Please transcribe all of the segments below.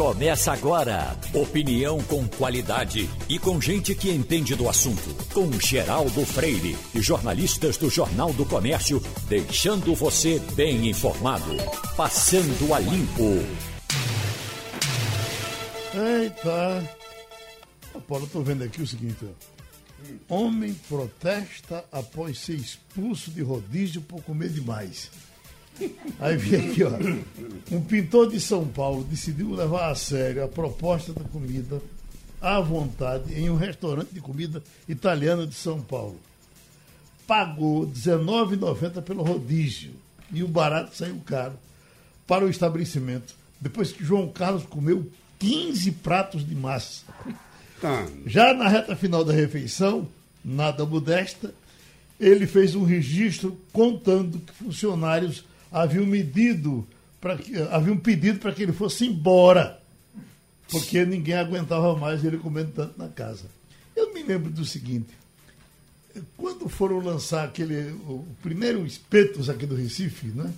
Começa agora. Opinião com qualidade e com gente que entende do assunto. Com Geraldo Freire e jornalistas do Jornal do Comércio, deixando você bem informado. Passando a limpo. Eita! Paulo, eu tô vendo aqui o seguinte. Homem protesta após ser expulso de rodízio por comer demais. Aí vem aqui, ó. Um pintor de São Paulo decidiu levar a sério a proposta da comida à vontade em um restaurante de comida italiana de São Paulo. Pagou R$19,90 pelo rodízio e o barato saiu caro para o estabelecimento. Depois que João Carlos comeu 15 pratos de massa. Tá. Já na reta final da refeição, nada modesta, ele fez um registro contando que funcionários haviam medido para que haviam pedido para que ele fosse embora, porque ninguém aguentava mais ele comendo tanto na casa. Eu me lembro do seguinte: quando foram lançar aquele o primeiro espetos aqui do Recife, né?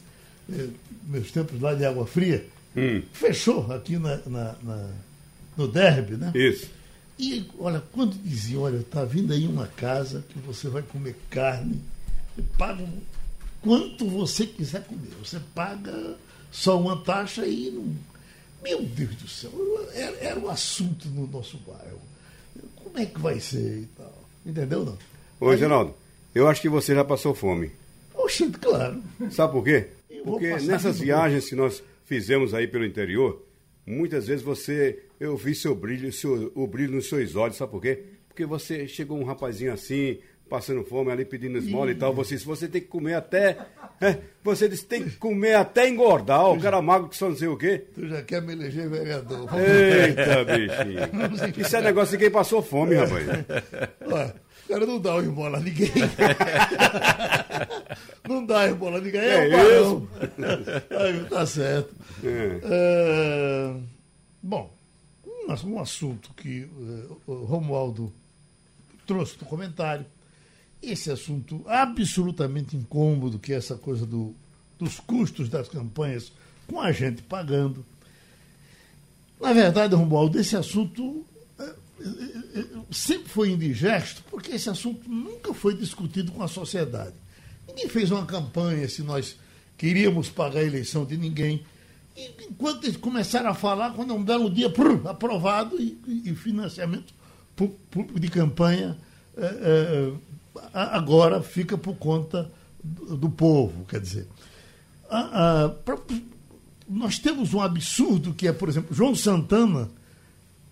É, meus tempos lá de água fria, hum. fechou aqui na, na, na, no derby, né? Isso. E olha, quando diziam, olha, está vindo aí uma casa que você vai comer carne, paga quanto você quiser comer. Você paga só uma taxa e não. Meu Deus do céu, era, era o assunto no nosso bairro. Como é que vai ser e tal? Entendeu não? Ô, aí, Geraldo, eu acho que você já passou fome. Oxe, claro. Sabe por quê? Porque nessas viagens que nós fizemos aí pelo interior, muitas vezes você, eu vi seu brilho, seu, o brilho nos seus olhos, sabe por quê? Porque você chegou um rapazinho assim, passando fome ali pedindo esmola e tal, você disse, você tem que comer até. É, você disse, tem que comer até engordar, o cara magro que só não sei o quê. Tu já quer me eleger vereador. Eita, bichinho. Isso é negócio de quem passou fome, rapaz. Ué, o cara não dá o esmola a ninguém. não dá esmola a ninguém, é, é isso. Aí, tá certo. É. É, bom, um, um assunto que uh, o Romualdo trouxe no comentário esse assunto absolutamente incômodo, que é essa coisa do, dos custos das campanhas com a gente pagando. Na verdade, Romualdo, esse assunto é, é, é, sempre foi indigesto, porque esse assunto nunca foi discutido com a sociedade. Ninguém fez uma campanha se nós queríamos pagar a eleição de ninguém. E enquanto eles começaram a falar, quando é um belo dia, prur, aprovado e, e financiamento público de campanha é, é, agora fica por conta do, povo. Quer dizer, pra, nós temos um absurdo que é, por exemplo, João Santana,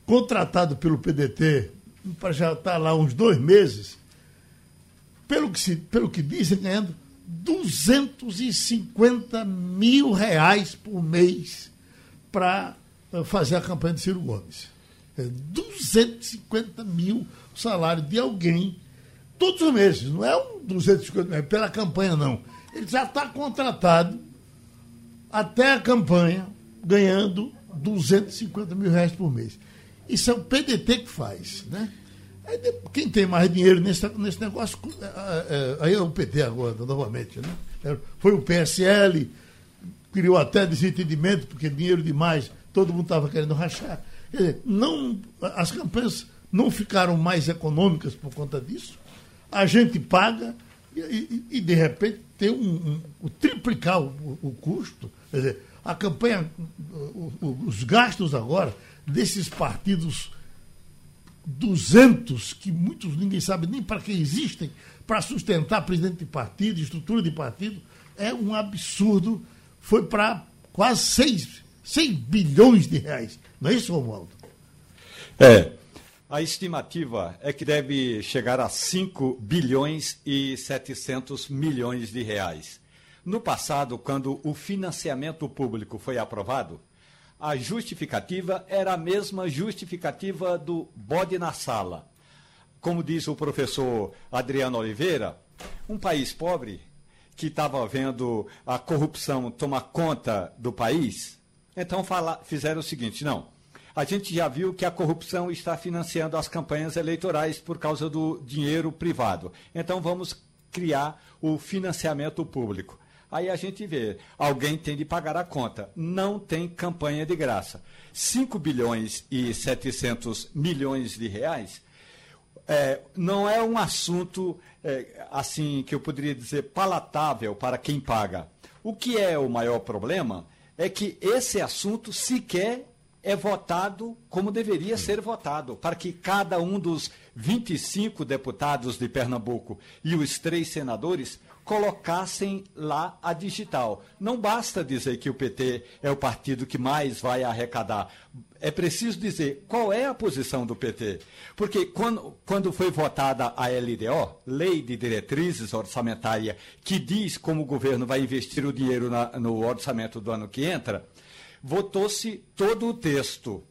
contratado pelo PDT para já estar lá uns dois meses, pelo que, se, pelo que dizem, ganhando 250 mil reais por mês para eh, fazer a campanha de Ciro Gomes. É 250 mil salário de alguém todos os meses, não é um 250 mil, pela campanha, não. Ele já está contratado até a campanha, ganhando 250 mil reais por mês. Isso é o PDT que faz, né? quem tem mais dinheiro nesse, nesse negócio, é, é, aí é o PT agora, novamente, né? É, foi o PSL, criou até desentendimento, porque dinheiro demais, todo mundo estava querendo rachar. Quer dizer, não, as campanhas não ficaram mais econômicas por conta disso a gente paga e, e, e de repente tem um, um, triplicar o, o, custo. Quer dizer, a campanha, os gastos agora desses partidos 200, que muitos ninguém sabe nem para que existem, para sustentar presidente de partido, estrutura de partido, é um absurdo. Foi para quase 6, 6 bilhões de reais. Não é isso, Romualdo? É. A estimativa é que deve chegar a 5 bilhões e 700 milhões de reais. No passado, quando o financiamento público foi aprovado, a justificativa era a mesma justificativa do bode na sala. Como diz o professor Adriano Oliveira, um país pobre que estava vendo a corrupção tomar conta do país, então fala, fizeram o seguinte: não a gente já viu que a corrupção está financiando as campanhas eleitorais por causa do dinheiro privado. Então vamos criar o financiamento público. Aí a gente vê, alguém tem de pagar a conta. Não tem campanha de graça. 5 bilhões e 700 milhões de reais é, não é um assunto é, assim que eu poderia dizer palatável para quem paga. O que é o maior problema é que esse assunto sequer é votado como deveria ser votado, para que cada um dos 25 deputados de Pernambuco e os três senadores colocassem lá a digital. Não basta dizer que o PT é o partido que mais vai arrecadar. É preciso dizer qual é a posição do PT. Porque quando, quando foi votada a LDO, Lei de Diretrizes Orçamentária, que diz como o governo vai investir o dinheiro na, no orçamento do ano que entra, votou-se todo o texto.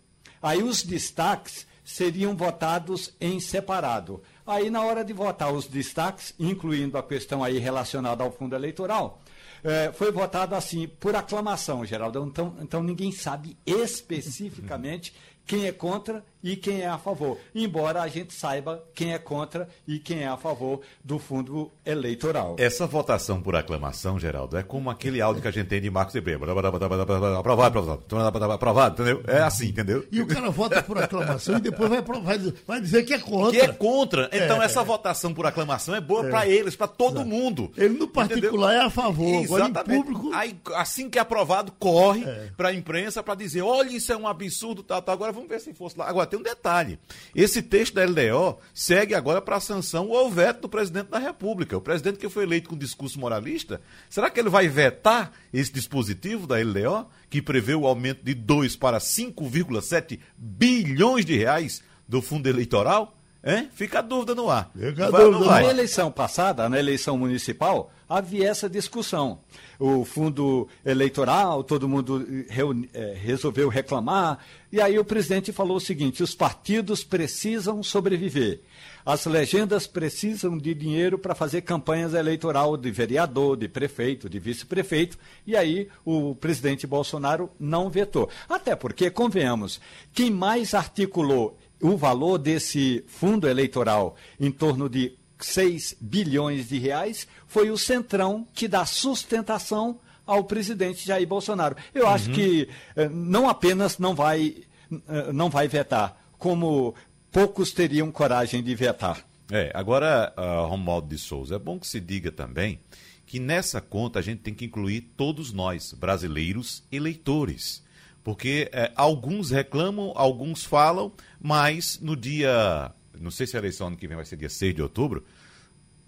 Aí os destaques seriam votados em separado. Aí, na hora de votar os destaques, incluindo a questão aí relacionada ao fundo eleitoral, é, foi votado assim, por aclamação, Geraldo. Então, então ninguém sabe especificamente quem é contra e quem é a favor. Embora a gente saiba quem é contra e quem é a favor do fundo eleitoral. Essa votação por aclamação, Geraldo, é como aquele áudio que a gente tem de Marcos Ebreiro. Aprovado, aprovado, aprovado, entendeu? É assim, entendeu? E o cara vota por aclamação e depois vai, vai, vai dizer que é contra. Que é contra. Então é, essa é. votação por aclamação é boa é. para eles, para todo Exato. mundo. Ele no particular entendeu? é a favor. Exatamente. Agora, em público... Aí, assim que é aprovado, corre é. para a imprensa para dizer, olha, isso é um absurdo, tal, tal. Agora vamos ver se fosse lá. Agora tem um detalhe. Esse texto da LDO segue agora para a sanção ou veto do presidente da República. O presidente que foi eleito com discurso moralista, será que ele vai vetar esse dispositivo da LDO, que prevê o aumento de 2 para 5,7 bilhões de reais do fundo eleitoral? Hein? Fica a dúvida no ar. Fica vai, dúvida na eleição passada, na eleição municipal, havia essa discussão. O fundo eleitoral, todo mundo reuni, é, resolveu reclamar, e aí o presidente falou o seguinte: os partidos precisam sobreviver. As legendas precisam de dinheiro para fazer campanhas eleitoral de vereador, de prefeito, de vice-prefeito, e aí o presidente Bolsonaro não vetou. Até porque, convenhamos, quem mais articulou o valor desse fundo eleitoral em torno de 6 bilhões de reais foi o Centrão que dá sustentação ao presidente Jair Bolsonaro. Eu uhum. acho que eh, não apenas não vai, eh, não vai vetar, como poucos teriam coragem de vetar. É, agora, uh, Romualdo de Souza, é bom que se diga também que nessa conta a gente tem que incluir todos nós, brasileiros eleitores. Porque é, alguns reclamam, alguns falam, mas no dia. Não sei se a eleição ano que vem vai ser dia 6 de outubro,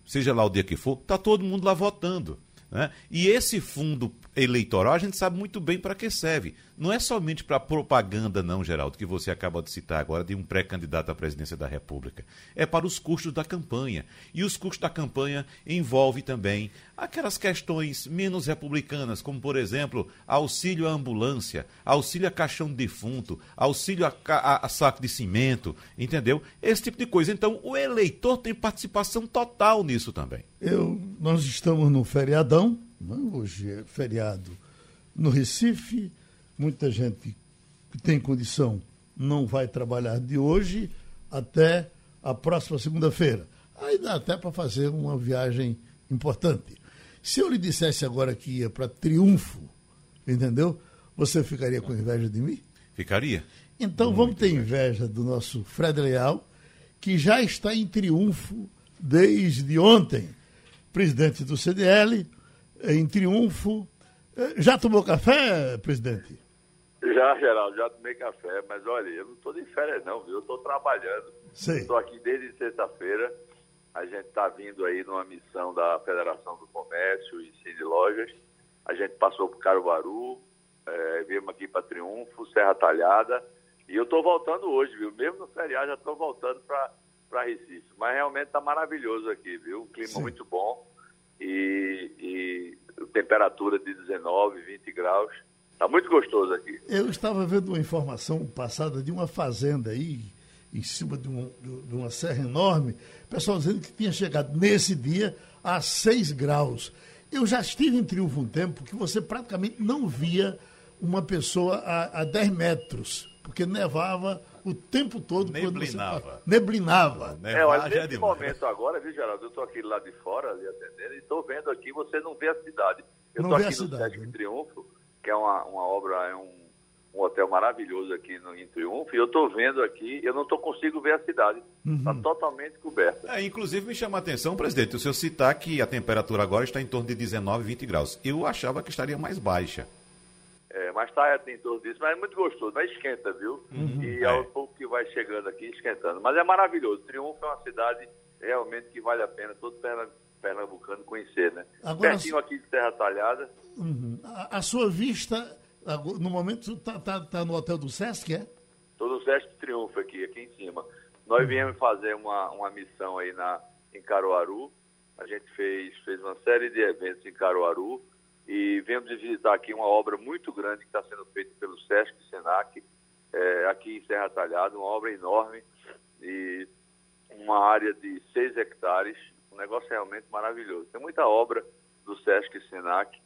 seja lá o dia que for, está todo mundo lá votando. Né? E esse fundo eleitoral a gente sabe muito bem para que serve. Não é somente para propaganda, não, Geraldo, que você acaba de citar agora de um pré-candidato à presidência da República. É para os custos da campanha. E os custos da campanha envolvem também aquelas questões menos republicanas, como, por exemplo, auxílio à ambulância, auxílio a caixão de defunto, auxílio a, a, a saco de cimento, entendeu? Esse tipo de coisa. Então, o eleitor tem participação total nisso também. Eu, nós estamos no feriadão? Hoje é feriado no Recife, muita gente que tem condição não vai trabalhar de hoje até a próxima segunda-feira. Aí dá até para fazer uma viagem importante. Se eu lhe dissesse agora que ia para Triunfo, entendeu? Você ficaria com inveja de mim? Ficaria. Então Muito vamos ter inveja do nosso Fred Leal, que já está em triunfo desde ontem. Presidente do CDL, em triunfo. Eh, já tomou café, presidente? Já, Geraldo, já tomei café, mas olha, eu não estou de férias não, viu? Eu estou trabalhando. Estou aqui desde sexta-feira. A gente está vindo aí numa missão da Federação do Comércio e Cine Lojas. A gente passou por Caruaru, é, viemos aqui para Triunfo, Serra Talhada. E eu estou voltando hoje, viu? Mesmo no feriado já estou voltando para Recife. Mas realmente está maravilhoso aqui, viu? Um clima Sim. muito bom e, e temperatura de 19, 20 graus. Está muito gostoso aqui. Eu estava vendo uma informação passada de uma fazenda aí, em cima de, um, de uma serra enorme, pessoal dizendo que tinha chegado nesse dia a 6 graus. Eu já estive em Triunfo um tempo que você praticamente não via uma pessoa a, a 10 metros, porque nevava o tempo todo. Neblinava. Você... Neblinava. É, olha, nesse é momento agora, viu, Geraldo? Eu estou aqui lá de fora, ali atendendo, e estou vendo aqui, você não vê a cidade Eu estou aqui no cidade, né? Triunfo, que é uma, uma obra, é um, um hotel maravilhoso aqui no, em Triunfo, e eu estou vendo aqui, eu não tô, consigo ver a cidade. Está uhum. totalmente coberta. É, inclusive me chama a atenção, presidente, o senhor citar que a temperatura agora está em torno de 19, 20 graus. Eu achava que estaria mais baixa. É, mas está em torno disso, mas é muito gostoso, mas esquenta, viu? Uhum, e é. ao pouco que vai chegando aqui, esquentando. Mas é maravilhoso. Triunfo é uma cidade realmente que vale a pena todo pernambucano conhecer, né? Agora, Pertinho aqui de Terra Talhada. Uhum. A, a, sua vista, no momento, está tá, tá no hotel do Sesc, é? Estou no Sesc Triunfo aqui, aqui em cima. Nós uhum. viemos fazer uma, uma missão aí na, em Caruaru. A gente fez, fez uma série de eventos em Caruaru e viemos visitar aqui uma obra muito grande que está sendo feita pelo Sesc Senac, é, aqui em Serra Talhada, uma obra enorme e uma área de 6 hectares, um negócio realmente maravilhoso. Tem muita obra do Sesc Senac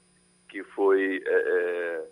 que foi, é,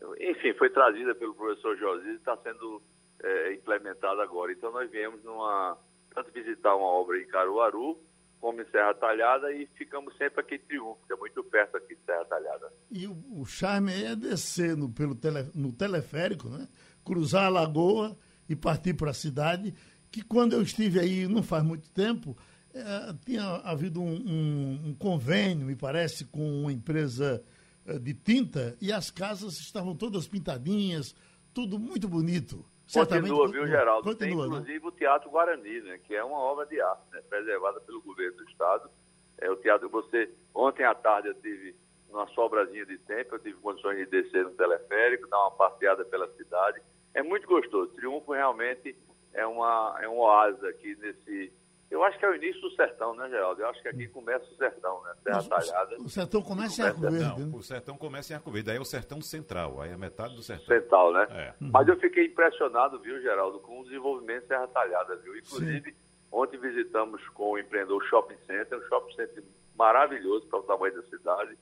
é, enfim, foi trazida pelo professor José e está sendo é, implementada agora. Então nós viemos numa, tanto visitar uma obra em Caruaru, como em Serra Talhada e ficamos sempre aqui em Triunfo, que é muito perto aqui de Serra Talhada. E o, o charme é descer no, pelo tele, no teleférico, né? cruzar a lagoa e partir para a cidade, que quando eu estive aí, não faz muito tempo, é, tinha havido um, um, um, convênio, me parece, com uma empresa é, de tinta e as casas estavam todas pintadinhas, tudo muito bonito. Certamente, continua, viu, Geraldo? Continua, Tem, né? inclusive, né? o Teatro Guarani, né, que é uma obra de arte, né, preservada pelo governo do Estado. É, o teatro, você, ontem à tarde eu tive uma sobrazinha de tempo, eu tive condições de descer no teleférico, dar uma passeada pela cidade. É muito gostoso. Triunfo realmente é, uma, é um oásis aqui nesse, eu acho que é o início do sertão, né, Geraldo? Eu acho que aqui começa o sertão, né? Terra Talhada. O sertão começa em Arco Verde. Não, né? o sertão começa em Arco Verde, aí é o sertão central, aí é metade do sertão. Central, né? É. Mas eu fiquei impressionado, viu, Geraldo, com o desenvolvimento de Serra Talhada, viu? Inclusive, Sim. ontem visitamos com o empreendedor Shopping Center, um shopping center maravilhoso para o tamanho da cidade,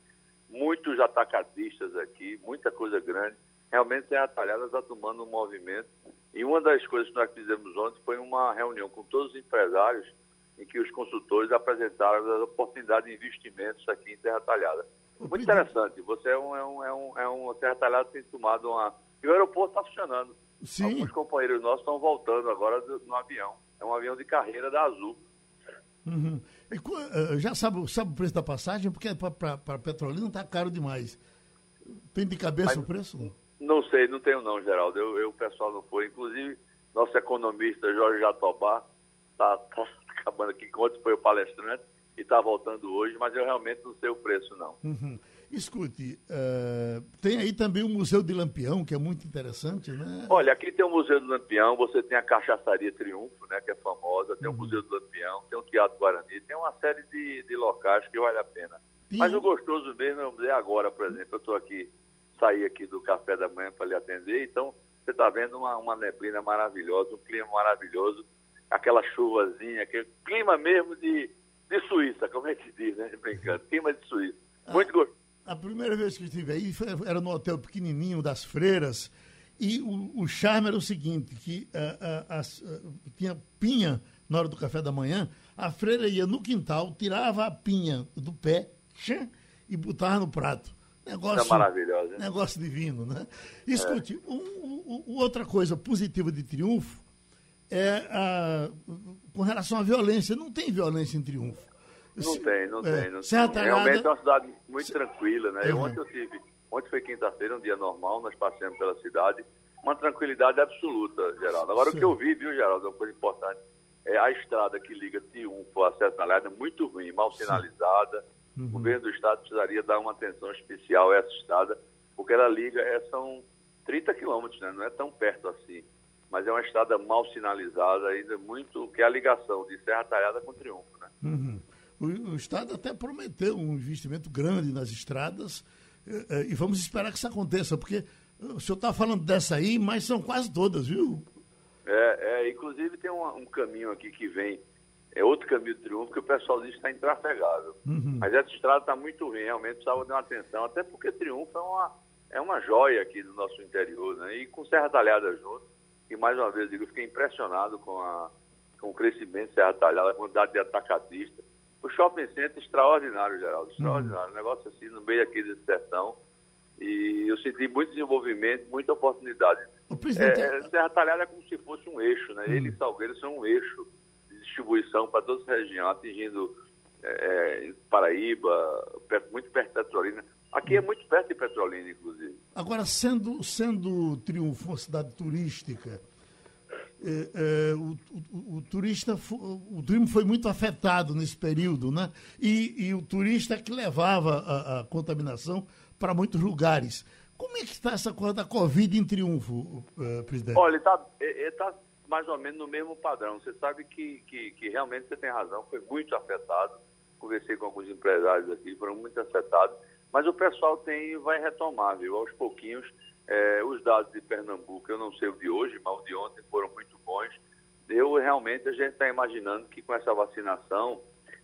muitos atacadistas aqui, muita coisa grande. Realmente Serra Talhada está tomando um movimento e uma das coisas que nós fizemos ontem foi uma reunião com todos os empresários em que os consultores apresentaram as oportunidades de investimentos aqui em Terra Talhada. Muito interessante. Você é um, é um, é um, é um Terra Talhada tem tomado uma. E o aeroporto está funcionando. Sim. Alguns companheiros nossos estão voltando agora no avião. É um avião de carreira da Azul. Uhum. E, eh, já sabe, sabe o preço da passagem? Porque para Petrolina está caro demais. Tem de cabeça o preço? Não? Sei, não tenho não, Geraldo. Eu, eu, o pessoal não foi. Inclusive, nosso economista Jorge Jatobá está tá acabando aqui, ontem foi o palestrante e está voltando hoje, mas eu realmente não sei o preço, não. Uhum. Escute, uh, tem aí também o Museu de Lampião, que é muito interessante, né? Olha, aqui tem o Museu do Lampião, você tem a Cachaçaria Triunfo, né, que é famosa, tem uhum. o Museu do Lampião, tem o Teatro Guarani, tem uma série de, de locais que vale a pena. Mas o gostoso mesmo é agora, por exemplo, eu estou aqui sair aqui do café da manhã para lhe atender. Então, você está vendo uma, uma neblina maravilhosa, um clima maravilhoso, aquela chuvazinha, aquele clima mesmo de, de Suíça, como é que diz, né? Brincando, clima de Suíça. Muito gostoso. A primeira vez que estive aí era no hotel pequenininho das Freiras. E o, o charme era o seguinte, que uh, uh, tinha pinha na hora do café da manhã, a freira ia no quintal, tirava a pinha do pé e botava no prato. Negócio, é maravilhoso. Negócio divino, né? Escute, é. um, um, outra coisa positiva de Triunfo é a, com relação à violência. Não tem violência em Triunfo. Não Se, tem, não é, tem. Não tem. Realmente é uma cidade muito tranquila, né? Uhum. Ontem eu tive, ontem foi quinta-feira, um dia normal, nós passamos pela cidade, uma tranquilidade absoluta, Geraldo. Agora Sim. o que eu vi, viu, Geraldo, é uma coisa importante, é a estrada que liga Triunfo a Seta é muito ruim, mal sinalizada. Sim Uhum. O governo do estado precisaria dar uma atenção especial a essa estrada, porque ela liga, é, são 30 quilômetros, né? não é tão perto assim. Mas é uma estrada mal sinalizada, ainda muito, que é a ligação de Serra Talhada com Triunfo. Né? Uhum. O, o, Estado até prometeu um investimento grande nas estradas, eh, eh, e vamos esperar que isso aconteça, porque o senhor está falando dessa aí, mas são quase todas, viu? É, é inclusive tem um, um caminho aqui que vem é outro caminho de triunfo que o pessoal diz que está intrafegável. Uhum. Mas essa estrada está muito ruim, realmente precisava de uma atenção, até porque Triunfo é uma, é uma joia aqui do nosso interior, né? E com Serra Talhada junto, e mais uma vez digo, fiquei impressionado com, a, com o crescimento de Serra Talhada, a quantidade de atacadistas. O shopping center extraordinário, Geraldo, extraordinário. Uhum. Um negócio assim no meio aqui desse sertão. E eu senti muito desenvolvimento, muita oportunidade. O presidente... é, Serra Talhada é como se fosse um eixo, né? Uhum. Ele e Salgueiro são um eixo distribuição para toda a região, atingindo é, Paraíba, perto, muito perto de Petrolina. Aqui é muito perto de Petrolina, inclusive. Agora, sendo, sendo Triunfo uma cidade turística, é, é, o, o, o, turista, o turismo foi muito afetado nesse período, né? E, e o turista é que levava a, a contaminação para muitos lugares. Como é que está essa coisa da Covid em Triunfo, uh, presidente? Olha, está tá mais ou menos no mesmo padrão. Você sabe que, que, que realmente você tem razão, foi muito afetado. Conversei com alguns empresários aqui, foram muito afetados. Mas o pessoal tem, vai retomar, viu? Aos pouquinhos, é, os dados de Pernambuco, eu não sei o de hoje, mas o de ontem foram muito bons. Eu realmente, a gente está imaginando que com essa vacinação,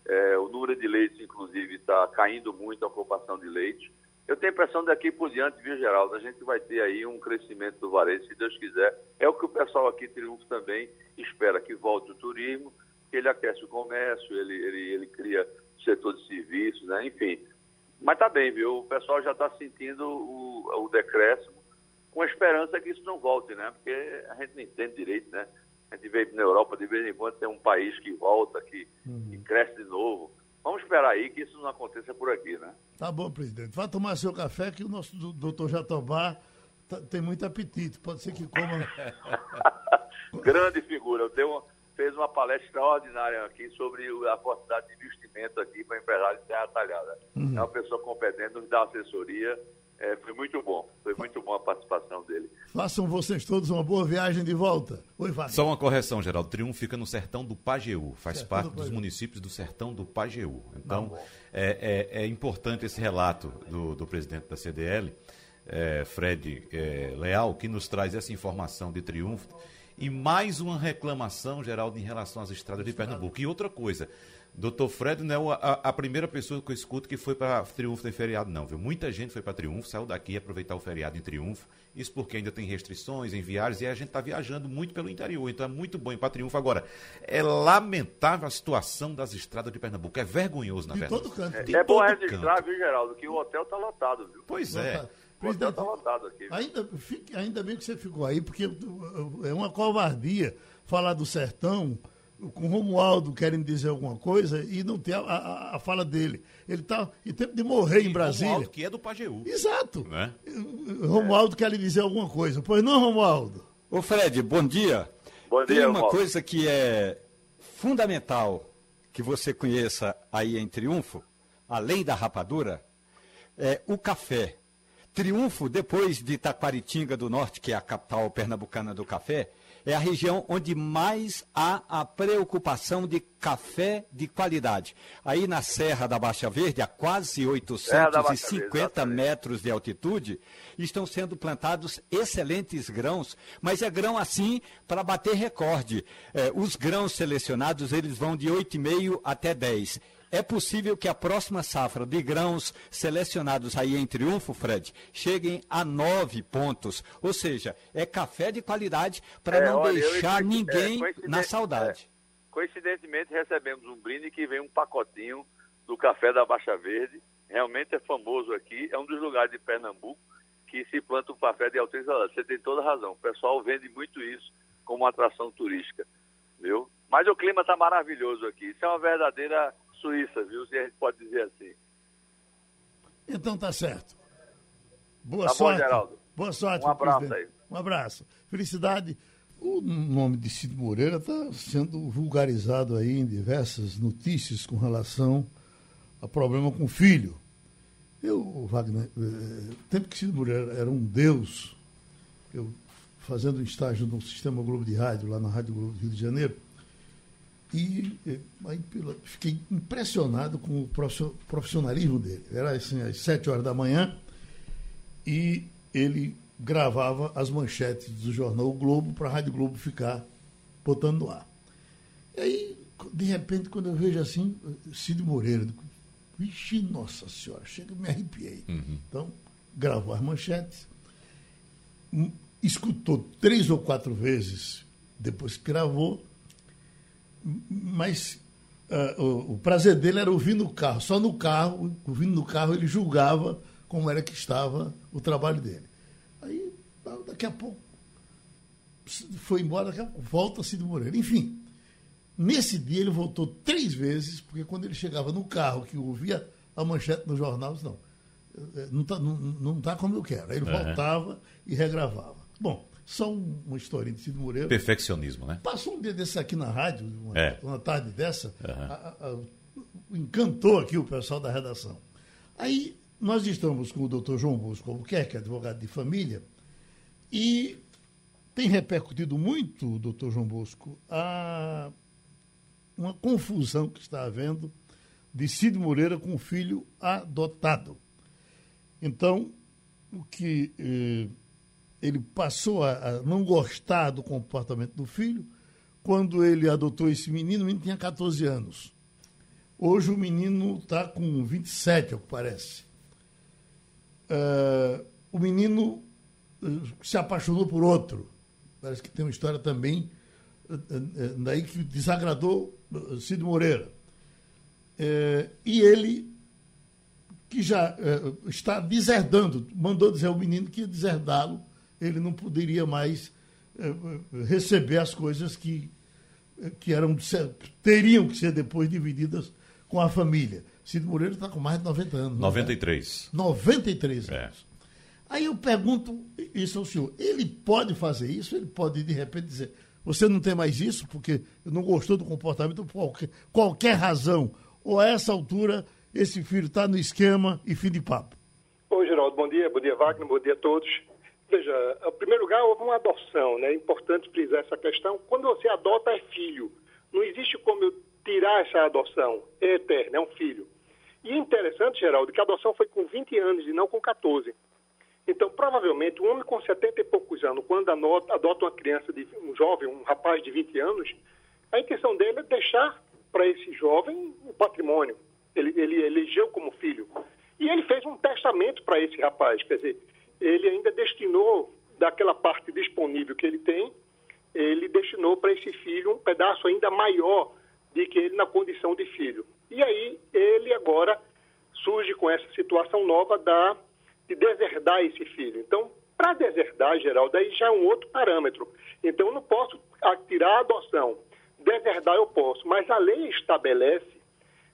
é, o número de leitos, inclusive, está caindo muito a ocupação de leitos. Eu tenho a impressão daqui por diante, viu, Geraldo? A gente vai ter aí um crescimento do varejo, se Deus quiser. É o que o pessoal aqui Triunfo também espera, que volte o turismo, que ele aquece o comércio, ele, ele, ele cria setor de serviços, né? enfim. Mas tá bem, viu? O pessoal já está sentindo o, o decréscimo, com a esperança que isso não volte, né? Porque a gente não entende direito, né? A gente vê na Europa, de vez em quando, tem um país que volta, que, uhum. que cresce de novo. Vamos esperar aí que isso não aconteça por aqui, né? Tá bom, presidente. Vá tomar seu café que o nosso doutor Jatobá tá, tem muito apetite. Pode ser que coma. Grande figura. Eu tenho, fez uma palestra extraordinária aqui sobre a quantidade de investimento aqui para empresários de terra talhada. Uhum. É uma pessoa competente, nos dá assessoria é, foi muito bom. Foi muito bom a participação dele. Façam vocês todos uma boa viagem de volta. Oi, Wagner. Só uma correção, Geraldo. Triunfo fica no sertão do Pajeú. Faz sertão parte do dos municípios do sertão do Pajeú. Então, é, é, é, importante esse relato do, do presidente da CDL, é, Fred é, Leal, que nos traz essa informação de triunfo. E mais uma reclamação, Geraldo, em relação às estradas de Pernambuco. E outra coisa, Doutor Fred não é a, a, primeira pessoa que eu escuto que foi para Triunfo em feriado, não, viu? Muita gente foi para Triunfo, saiu daqui aproveitar o feriado em Triunfo. Isso porque ainda tem restrições em viagens e a gente está viajando muito pelo interior, então é muito bom ir para Triunfo. Agora, é lamentável a situação das estradas de Pernambuco, é vergonhoso, na de verdade. Todo canto. É, é bom registrar, canto. viu, Geraldo, que o hotel está lotado, viu? Pois é. O hotel está lotado aqui. Ainda, ainda bem que você ficou aí, porque é uma covardia falar do sertão com o Romualdo querem dizer alguma coisa e não tem a, a, a fala dele. Ele está em tempo de morrer e em Brasília. Romualdo, que é do Pajeú. Exato. Né? Romualdo é. quer lhe dizer alguma coisa. Pois não, Romualdo? Ô Fred, bom dia. Bom dia, Tem uma Romualdo. coisa que é fundamental que você conheça aí em Triunfo, além da rapadura, é o café. Triunfo, depois de Taquaritinga do Norte, que é a capital pernambucana do café, é a região onde mais há a preocupação de café de qualidade. Aí na Serra da Baixa Verde, a quase 850 metros de altitude, estão sendo plantados excelentes grãos, mas é grão assim para bater recorde. É, os grãos selecionados, eles vão de 8,5 até 10. É possível que a próxima safra de grãos selecionados aí em Triunfo, Fred, cheguem a nove pontos. Ou seja, é café de qualidade para é, não olha, deixar eu, ninguém é, na saudade. É, coincidentemente, recebemos um brinde que vem um pacotinho do café da Baixa Verde. Realmente é famoso aqui. É um dos lugares de Pernambuco que se planta o café de alta qualidade. Você tem toda razão. O pessoal vende muito isso como atração turística, viu? Mas o clima está maravilhoso aqui. Isso é uma verdadeira Suíça, viu? Se a gente pode dizer assim. Então tá certo. Boa tá sorte. Bom, Geraldo. Boa sorte. Um abraço presidente. aí. Um abraço. Felicidade. O nome de Cid Moreira está sendo vulgarizado aí em diversas notícias com relação a problema com o filho. Eu, Wagner, eh, tempo que Cid Moreira era um deus, eu fazendo um estágio no Sistema Globo de Rádio, lá na Rádio Globo do Rio de Janeiro, e eh, aí, fiquei impressionado com o profissionalismo dele. Era assim, às sete horas da manhã e ele gravava as manchetes do jornal o Globo para a Rádio Globo ficar botando no ar. E aí, de repente, quando eu vejo assim, Cid Moreira, vixe, nossa senhora, chega, me arrepiei. Uhum. Então, gravou as manchetes, hum, escutou três ou quatro vezes depois que gravou mas uh, o, o, prazer dele era ouvir no carro. Só no carro, ouvindo no carro, ele julgava como era que estava o trabalho dele. Aí, daqui a pouco, foi embora, daqui a pouco, volta Cid Moreira. Enfim, nesse dia ele voltou três vezes, porque quando ele chegava no carro, que ouvia a manchete no jornal, disse, não, eh, não está não, não tá como eu quero. Aí ele uhum. voltava e regravava. Bom, só uma história de Cid Moreira. Perfeccionismo, né? Passou um dia desse aqui na rádio, uma, é. uma tarde dessa, uhum. a, a, encantou aqui o pessoal da redação. Aí nós estamos com o doutor João Bosco Albuquerque, advogado de família, e tem repercutido muito, doutor João Bosco, a uma confusão que está havendo de Cid Moreira com o filho adotado. Então, o que eh, ele passou a, a, não gostar do comportamento do filho, quando ele adotou esse menino, o menino tinha 14 anos. Hoje o menino está com 27, ao que parece. Uh, o menino uh, se apaixonou por outro. Parece que tem uma história também uh, daí que desagradou Cid Moreira. e ele que já está deserdando, mandou dizer ao menino que ia deserdá-lo, ele não poderia mais uh, receber as coisas que, que eram, teriam que ser depois divididas com a família. Cid Moreira está com mais de 90 anos. 93. É? 93 é. anos. Aí eu pergunto isso ao senhor: ele pode fazer isso? Ele pode, de repente, dizer: você não tem mais isso porque não gostou do comportamento por qualquer, qualquer razão? Ou a essa altura esse filho está no esquema e fim de papo. Oi, Geraldo, bom dia, bom dia, Wagner, bom dia a todos. Veja, em primeiro lugar, houve uma adoção, né? É importante frisar essa questão. Quando você adota, é filho. Não existe como eu tirar essa adoção. É eterno, é um filho. E é interessante, Geraldo, que a adoção foi com 20 anos e não com 14. Então, provavelmente, um homem com 70 e poucos anos, quando adota uma criança, de, um jovem, um rapaz de 20 anos, a intenção dele é deixar para esse jovem o patrimônio ele, ele elegeu como filho. E ele fez um testamento para esse rapaz, quer dizer, ele ainda destinou daquela parte disponível que ele tem, ele destinou para esse filho um pedaço ainda maior de que ele na condição de filho. E aí ele agora surge com essa situação nova da, de deserdar esse filho. Então, para deserdar, Geraldo, aí já é um outro parâmetro. Então, eu não posso tirar a adoção. Deserdar eu posso, mas a lei estabelece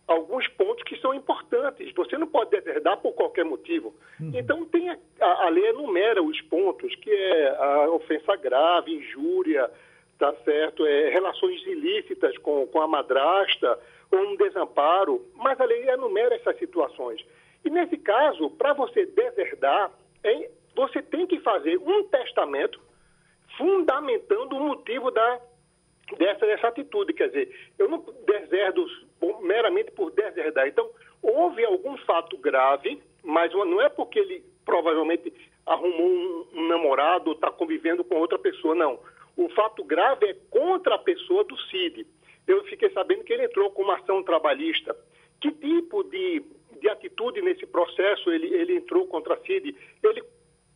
alguns pontos que são importantes. Você não pode deserdar por qualquer motivo. Uhum. Então, tem a, a, lei enumera os pontos, que é a ofensa grave, injúria, tá certo? É, relações ilícitas com, com a madrasta, ou um desamparo, mas a lei enumera essas situações. E nesse caso, para você deserdar, é, você tem que fazer um testamento fundamentando o motivo da dessa, dessa atitude. Quer dizer, eu não deserdo meramente por deserdar. Então, houve algum fato grave, mas não é porque ele provavelmente arrumou um, namorado ou está convivendo com outra pessoa, não. O fato grave é contra a pessoa do CID. Eu fiquei sabendo que ele entrou com uma ação trabalhista. Que tipo de, de atitude nesse processo ele, ele entrou contra a CID? Ele,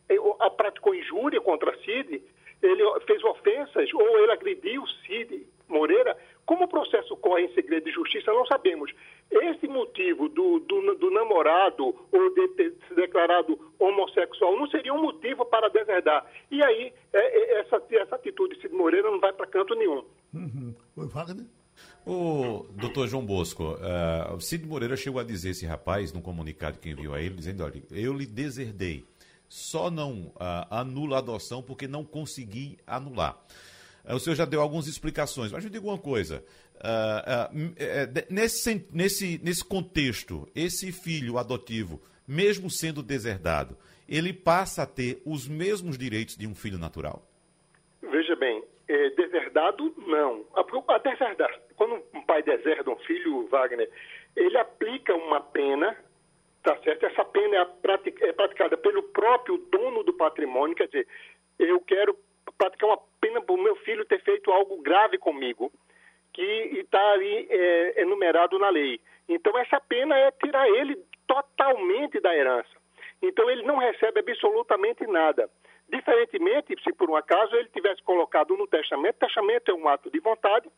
ele praticou injúria contra a CID? ele fez ofensas ou ele agrediu Cid Moreira, como o processo corre em segredo de justiça, não sabemos. Esse motivo do, do, do namorado ou de ter se declarado homossexual não seria um motivo para deserdar. E aí, é, é, essa, essa atitude de Cid Moreira não vai para canto nenhum. Uhum. Wagner? O doutor João Bosco, uh, o Cid Moreira chegou a dizer esse rapaz, num comunicado que enviou a ele, dizendo: olha, eu lhe deserdei só não uh, anula a adoção porque não consegui anular. Uh, o senhor já deu algumas explicações, mas eu digo uma coisa. Uh, nesse, nesse, nesse contexto, esse filho adotivo, mesmo sendo deserdado, ele passa a ter os mesmos direitos de um filho natural? Veja bem, é, deserdado, não. A, a deserdar, quando um pai deserda um filho, Wagner, ele aplica uma pena Tá certo? Essa pena é, é praticada pelo próprio dono do patrimônio, quer dizer, eu quero praticar uma pena o meu filho ter feito algo grave comigo, que está ali é, enumerado na lei. Então, essa pena é tirar ele totalmente da herança. Então, ele não recebe absolutamente nada. Diferentemente, se por um acaso ele tivesse colocado no testamento, testamento é um ato de vontade,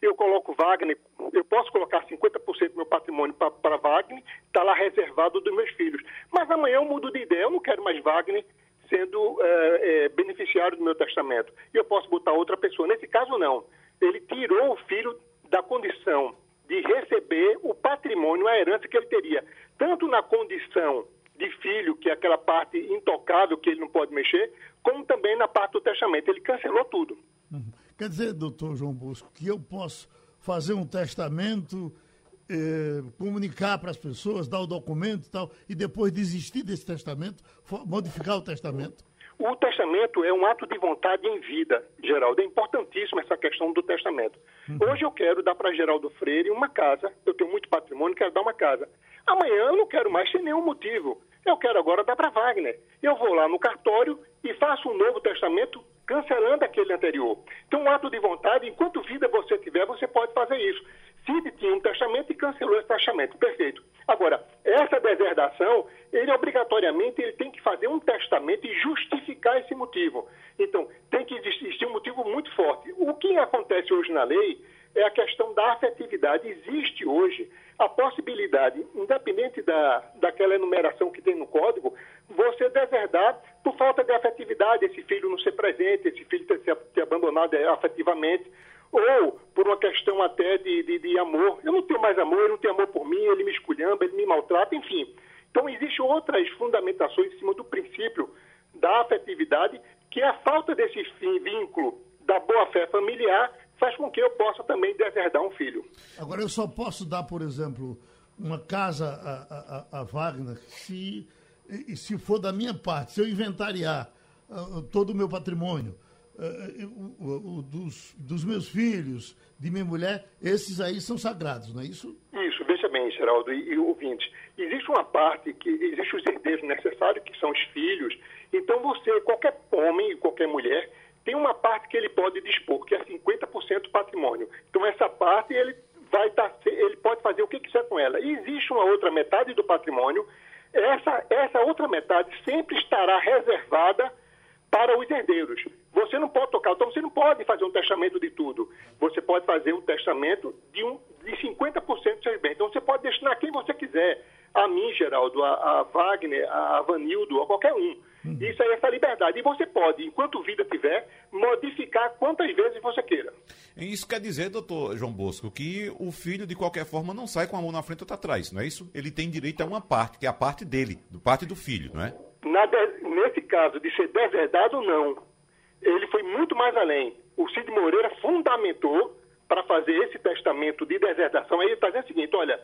eu coloco Wagner, eu posso colocar 50% do meu patrimônio para Wagner, está lá reservado dos meus filhos. Mas amanhã eu mudo de ideia, eu não quero mais Wagner sendo é, é, beneficiário do meu testamento. E eu posso botar outra pessoa. Nesse caso, não. Ele tirou o filho da condição de receber o patrimônio, a herança que ele teria, tanto na condição de filho, que é aquela parte intocável que ele não pode mexer, como também na parte do testamento. Ele cancelou tudo. Uhum. Quer dizer, doutor João Bosco, que eu posso fazer um testamento, eh, comunicar para as pessoas, dar o documento e tal, e depois desistir desse testamento, modificar o testamento? O testamento é um ato de vontade em vida, Geraldo. É importantíssima essa questão do testamento. Uhum. Hoje eu quero dar para Geraldo Freire uma casa. Eu tenho muito patrimônio, quero dar uma casa. Amanhã eu não quero mais sem nenhum motivo. Eu quero agora dar para Wagner. Eu vou lá no cartório e faço um novo testamento cancelando aquele anterior. Então, um ato de vontade, enquanto vida você tiver, você pode fazer isso. Cid tinha um testamento e cancelou esse testamento. Perfeito. Agora, essa deserdação, ele obrigatoriamente ele tem que fazer um testamento e justificar esse motivo. Então, tem que existir um motivo muito forte. O que acontece hoje na lei é a questão da afetividade. Existe hoje a possibilidade, independente da, daquela enumeração que tem no código, você deserdar por falta de afetividade, esse filho não ser presente, esse filho ter se abandonado afetivamente ou por uma questão até de, de, de, amor. Eu não tenho mais amor, ele não tem amor por mim, ele me esculhamba, ele me maltrata, enfim. Então, existem outras fundamentações em cima do princípio da afetividade, que a falta desse fim, vínculo da boa-fé familiar faz com que eu possa também deserdar um filho. Agora, eu só posso dar, por exemplo, uma casa a, a, a Wagner se, se for da minha parte, se eu inventariar uh, todo o meu patrimônio, uh, dos, dos meus filhos, de minha mulher, esses aí são sagrados, não é isso? Isso, veja bem, Geraldo e, e ouvinte. Existe uma parte que existe os herdeiros necessários, que são os filhos. Então você, qualquer homem e qualquer mulher, tem uma parte que ele pode dispor, que é 50% do patrimônio. Então essa parte ele vai tá, ele pode fazer o que quiser com ela. E existe uma outra metade do patrimônio, essa, essa outra metade sempre estará reservada para os herdeiros. Você não pode tocar, então você não pode fazer um testamento de tudo. Você pode fazer um testamento de, um, de 50% dos seus bens. Então você pode destinar quem você quiser. A mim, Geraldo, a, a Wagner, a Vanildo, a qualquer um. Uhum. Isso é essa liberdade. E você pode, enquanto vida tiver, modificar quantas vezes você queira. Isso quer dizer, doutor João Bosco, que o filho, de qualquer forma, não sai com a mão na frente ou atrás, não é isso? Ele tem direito a uma parte, que é a parte dele, parte do filho, não é? De... Nesse caso de ser deserdado, não ele foi muito mais além. O Cid Moreira fundamentou para fazer esse testamento de deserdação. Aí ele está dizendo o seguinte: olha,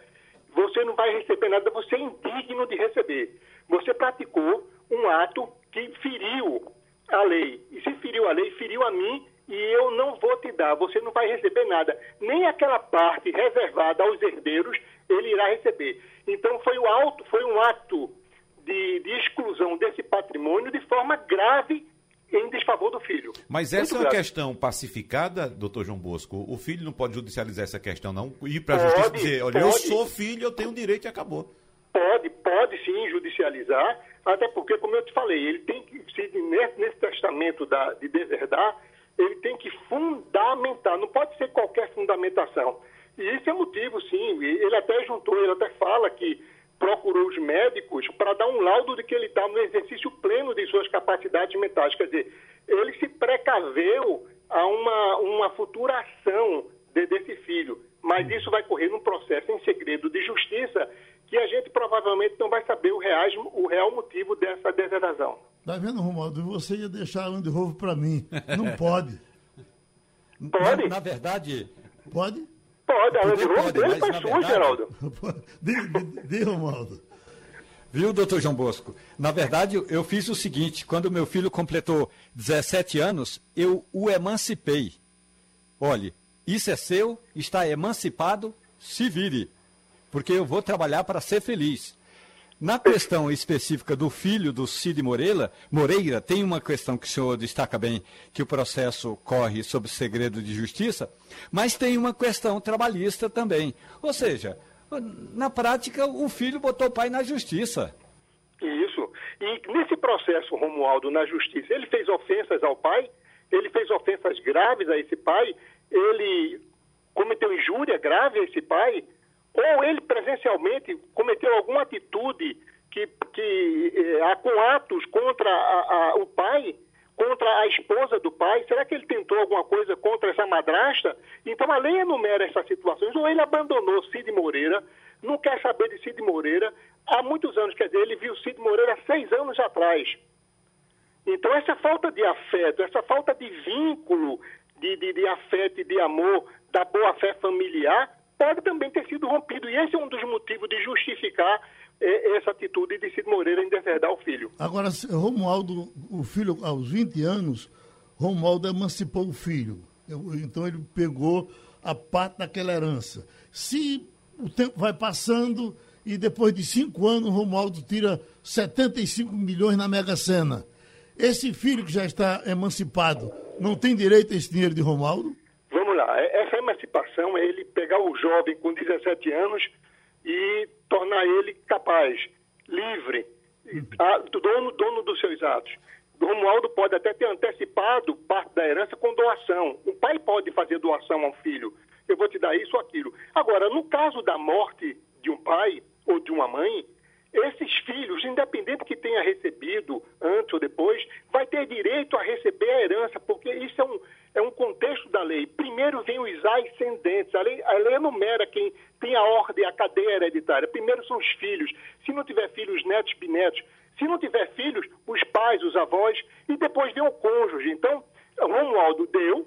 você não vai receber nada, você é indigno de receber. Você praticou um ato que feriu a lei. E se feriu a lei, feriu a mim e eu não vou te dar. Você não vai receber nada. Nem aquela parte reservada aos herdeiros ele irá receber. Então foi, o alto, foi um ato de, de exclusão desse patrimônio de forma grave em desfavor do filho. Mas essa Muito é uma questão pacificada, doutor João Bosco? O filho não pode judicializar essa questão, não? Ir para a justiça e dizer, olha, pode. eu sou filho, eu tenho direito e acabou. Pode, pode sim judicializar, até porque, como eu te falei, ele tem que, se, nesse, nesse testamento da, de deserdar, ele tem que fundamentar, não pode ser qualquer fundamentação. E isso é motivo, sim. Ele até juntou, ele até fala que procurou os médicos para dar um laudo de que ele está no exercício pleno de suas capacidades mentais. Quer dizer, ele se precaveu a uma, uma futura ação de, desse filho. Mas isso vai correr num processo em segredo de justiça que a gente provavelmente não vai saber o, reais, o real motivo dessa deseração. Tá vendo, Romualdo? Você ia deixar um de roubo para mim. Não pode. Pode? Na, na verdade. Pode? Pode, a Land Rover dele faz sujo, Geraldo. Dê, Romualdo. Viu, doutor João Bosco? Na verdade, eu fiz o seguinte: quando meu filho completou 17 anos, eu o emancipei. Olhe, isso é seu, está emancipado, se vire. Porque eu vou trabalhar para ser feliz. Na questão específica do filho do Cid Moreira, Moreira, tem uma questão que o senhor destaca bem, que o processo corre sob segredo de justiça, mas tem uma questão trabalhista também. Ou seja, na prática, o filho botou o pai na justiça. Isso. E nesse processo, Romualdo, na justiça, ele fez ofensas ao pai, ele fez ofensas graves a esse pai, ele cometeu injúria grave a esse pai, ou ele presencialmente cometeu alguma atitude que, que eh, com atos contra a, a, o pai, contra a esposa do pai, será que ele tentou alguma coisa contra essa madrasta? Então a lei enumera essas situações, ou ele abandonou Cid Moreira, não quer saber de Cid Moreira há muitos anos, quer dizer, ele viu Cid Moreira seis anos atrás. Então essa falta de afeto, essa falta de vínculo de, de, de afeto e de amor, da boa-fé familiar, pode também ter sido rompido. E esse é um dos motivos de justificar essa atitude de Cid Moreira em deserdar o filho. Agora, Romualdo, o filho, aos 20 anos, Romualdo emancipou o filho. Então ele pegou a parte daquela herança. Se o tempo vai passando e depois de cinco anos Romualdo tira 75 milhões na Mega Sena, esse filho que já está emancipado não tem direito a esse dinheiro de Romualdo? Vamos lá. Essa emancipação é ele pegar o jovem com 17 anos e tornar ele capaz, livre, dono, dono dos seus atos. Romualdo pode até ter antecipado parte da herança com doação. O pai pode fazer doação ao filho. Eu vou te dar isso ou aquilo. Agora, no caso da morte de um pai ou de uma mãe, esses filhos, independente que tenha recebido antes ou depois, vai ter direito a receber a herança, porque isso é um, é um contexto da lei. Primeiro vem os ascendentes. A lei, a lei enumera quem tem a ordem, a cadeia hereditária. Primeiro são os filhos. Se não tiver filhos, netos, bisnetos. Se não tiver filhos, os pais, os avós. E depois vem o cônjuge. Então, Romualdo deu.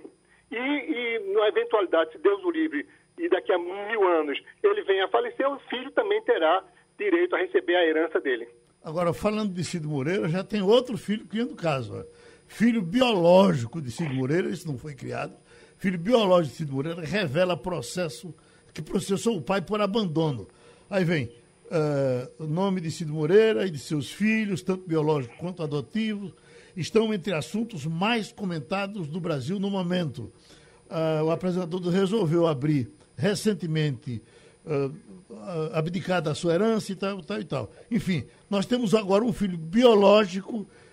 E, e na eventualidade, se Deus o livre, e daqui a mil anos ele venha a falecer, o filho também terá direito a receber a herança dele. Agora, falando de Cid Moreira, já tem outro filho que é do caso. Filho biológico de Cid Moreira, isso não foi criado, filho biológico de Cid Moreira, revela processo que processou o pai por abandono. Aí vem uh, o nome de Cid Moreira e de seus filhos, tanto biológicos quanto adotivos, estão entre assuntos mais comentados do Brasil no momento. Uh, o apresentador resolveu abrir recentemente uh, abdicar da sua herança e tal, tal e tal. Enfim, nós temos agora um filho biológico eh,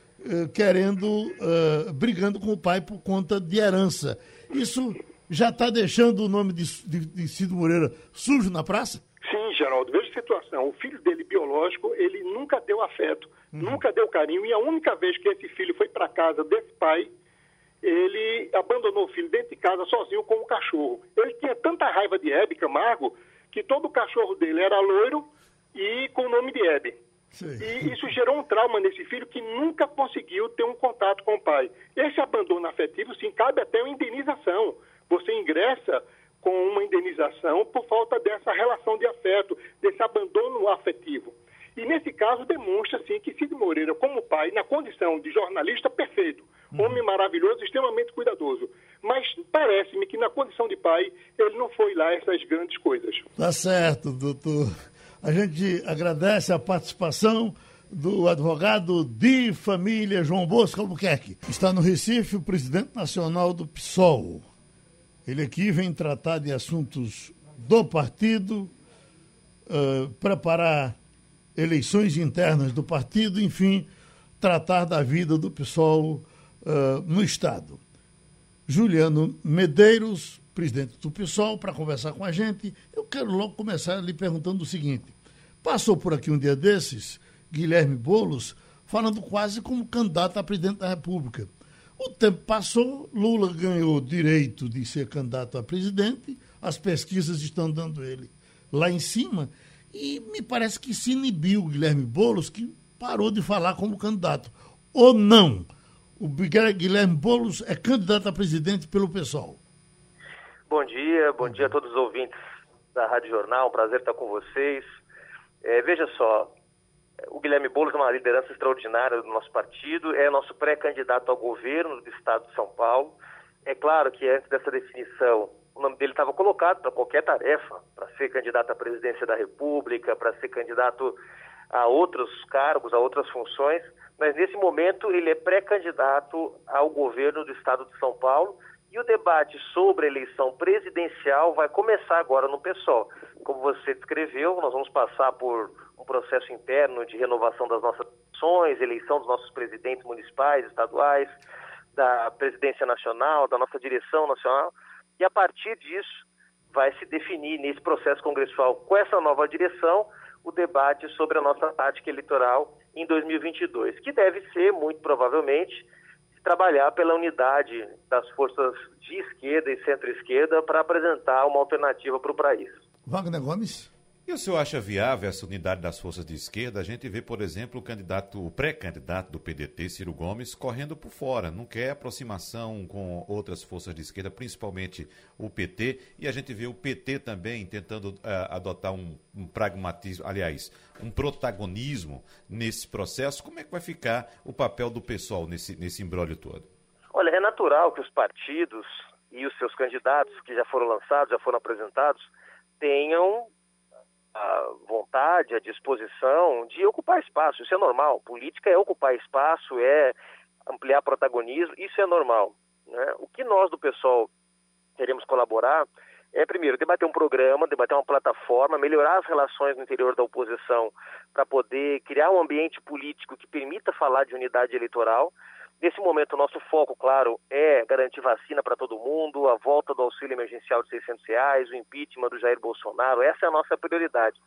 querendo, uh, brigando com o pai por conta de herança. Isso já está deixando o nome de, de, de, Cido Moreira sujo na praça? Sim, Geraldo. Veja a situação. O filho dele biológico, ele nunca deu afeto, uhum. nunca deu carinho. E a única vez que esse filho foi para casa desse pai, ele abandonou o filho dentro de casa sozinho com o cachorro. Ele tinha tanta raiva de Hebe Camargo que todo o cachorro dele era loiro e com o nome de Hebe. Sim. E isso gerou um trauma nesse filho que nunca conseguiu ter um contato com o pai. Esse abandono afetivo, sim, cabe até uma indenização. Você ingressa com uma indenização por falta dessa relação de afeto, desse abandono afetivo. E nesse caso demonstra sim que Cid Moreira, como pai, na condição de jornalista perfeito, uhum. homem maravilhoso, extremamente cuidadoso. Mas parece-me que na condição de pai, ele não foi lá essas grandes coisas. Tá certo, doutor. A gente agradece a participação do advogado de família João Bosco Albuquerque. Está no Recife o presidente nacional do PSOL. Ele aqui vem tratar de assuntos do partido, uh, preparar eleições internas do partido, enfim, tratar da vida do PSOL uh, no Estado. Juliano Medeiros, presidente do PSOL, para conversar com a gente. Eu quero logo começar lhe perguntando o seguinte: Passou por aqui um dia desses, Guilherme Boulos, falando quase como candidato a presidente da República. O tempo passou, Lula ganhou direito de ser candidato a presidente, as pesquisas estão dando ele lá em cima, e me parece que se inibiu o Guilherme Boulos, que parou de falar como candidato. Ou não? O Guilherme Boulos é candidato a presidente pelo PSOL. Bom dia, bom dia a todos os ouvintes da Rádio Jornal, um prazer estar com vocês. É, veja só, o Guilherme Boulos é uma liderança extraordinária do nosso partido, é nosso pré-candidato ao governo do estado de São Paulo. É claro que antes dessa definição, o nome dele estava colocado para qualquer tarefa, para ser candidato à presidência da República, para ser candidato a outros cargos, a outras funções, mas nesse momento ele é pré-candidato ao governo do estado de São Paulo e o debate sobre a eleição presidencial vai começar agora no PSOL. Como você descreveu, nós vamos passar por um processo interno de renovação das nossas eleições, eleição dos nossos presidentes municipais, estaduais, da presidência nacional, da nossa direção nacional, e a partir disso vai se definir nesse processo congressual com essa nova direção o debate sobre a nossa tática eleitoral em 2022, que deve ser, muito provavelmente, trabalhar pela unidade das forças de esquerda e centro-esquerda para apresentar uma alternativa para o país. Wagner Gomes. E o senhor acha viável essa unidade das forças de esquerda? A gente vê, por exemplo, o candidato, o pré-candidato do PDT, Ciro Gomes, correndo por fora, não quer aproximação com outras forças de esquerda, principalmente o PT, e a gente vê o PT também tentando uh, adotar um, um, pragmatismo, aliás, um protagonismo nesse processo. Como é que vai ficar o papel do pessoal nesse, nesse imbróglio todo? Olha, é natural que os partidos e os seus candidatos que já foram lançados, já foram apresentados, tenham a vontade, a disposição de ocupar espaço. Isso é normal. Política é ocupar espaço, é ampliar protagonismo. Isso é normal. Né? O que nós do pessoal queremos colaborar é, primeiro, debater um programa, debater uma plataforma, melhorar as relações no interior da oposição para poder criar um ambiente político que permita falar de unidade eleitoral. Nesse momento, o nosso foco, claro, é garantir vacina para todo mundo, a volta do auxílio emergencial de 600 reais, o impeachment do Jair Bolsonaro. Essa é a nossa prioridade.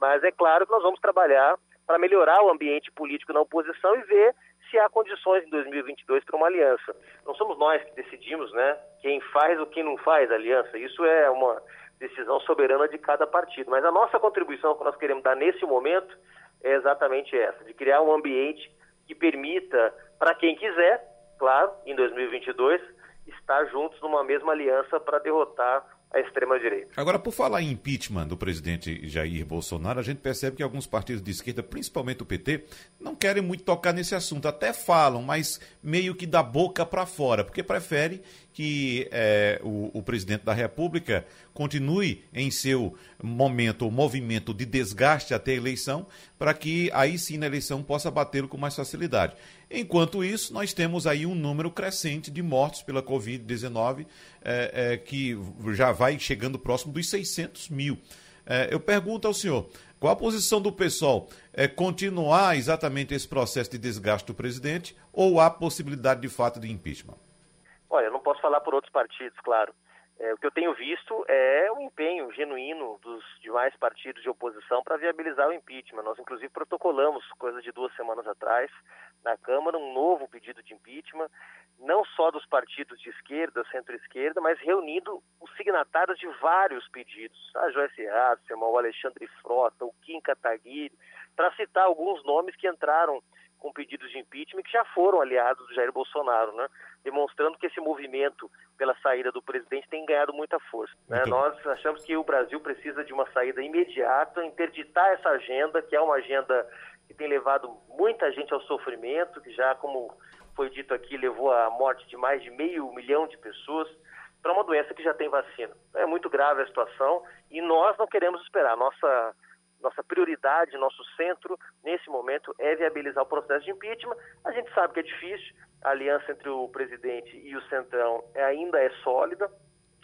Mas é claro que nós vamos trabalhar para melhorar o ambiente político na oposição e ver se há condições em 2022 para uma aliança. Não somos nós que decidimos, né, quem faz ou quem não faz aliança. Isso é uma decisão soberana de cada partido. Mas a nossa contribuição que nós queremos dar nesse momento é exatamente essa, de criar um ambiente que permita para quem quiser, claro, em 2022, estar juntos numa mesma aliança para derrotar a extrema-direita. Agora, por falar em impeachment do presidente Jair Bolsonaro, a gente percebe que alguns partidos de esquerda, principalmente o PT, não querem muito tocar nesse assunto. Até falam, mas meio que da boca para fora, porque prefere que é, o, o, presidente da República continue em seu momento, movimento de desgaste até a eleição, para que aí sim na eleição possa batê-lo com mais facilidade. Enquanto isso, nós temos aí um número crescente de mortos pela Covid-19, é, é, que já vai chegando próximo dos 600 mil. É, eu pergunto ao senhor, qual a posição do pessoal? É continuar exatamente esse processo de desgaste do presidente ou há possibilidade de fato de impeachment? Olha, eu não posso falar por outros partidos, claro. É, o que eu tenho visto é um empenho genuíno dos demais partidos de oposição para viabilizar o impeachment. Nós, inclusive, protocolamos, coisa de duas semanas atrás, na Câmara, um novo pedido de impeachment, não só dos partidos de esquerda, centro-esquerda, mas reunindo os signatários de vários pedidos. A Joyce Hasselman, o Alexandre Frota, o Kim Kataguiri, para citar alguns nomes que entraram com pedidos de impeachment que já foram aliados do Jair Bolsonaro, né? demonstrando que esse movimento pela saída do presidente tem ganhado muita força. Né? Nós achamos que o Brasil precisa de uma saída imediata, interditar essa agenda, que é uma agenda que tem levado muita gente ao sofrimento, que já, como foi dito aqui, levou à morte de mais de meio milhão de pessoas para uma doença que já tem vacina. É muito grave a situação e nós não queremos esperar. Nossa nossa prioridade, nosso centro, nesse momento, é viabilizar o processo de impeachment. A gente sabe que é difícil, a aliança entre o presidente e o Centrão ainda é sólida.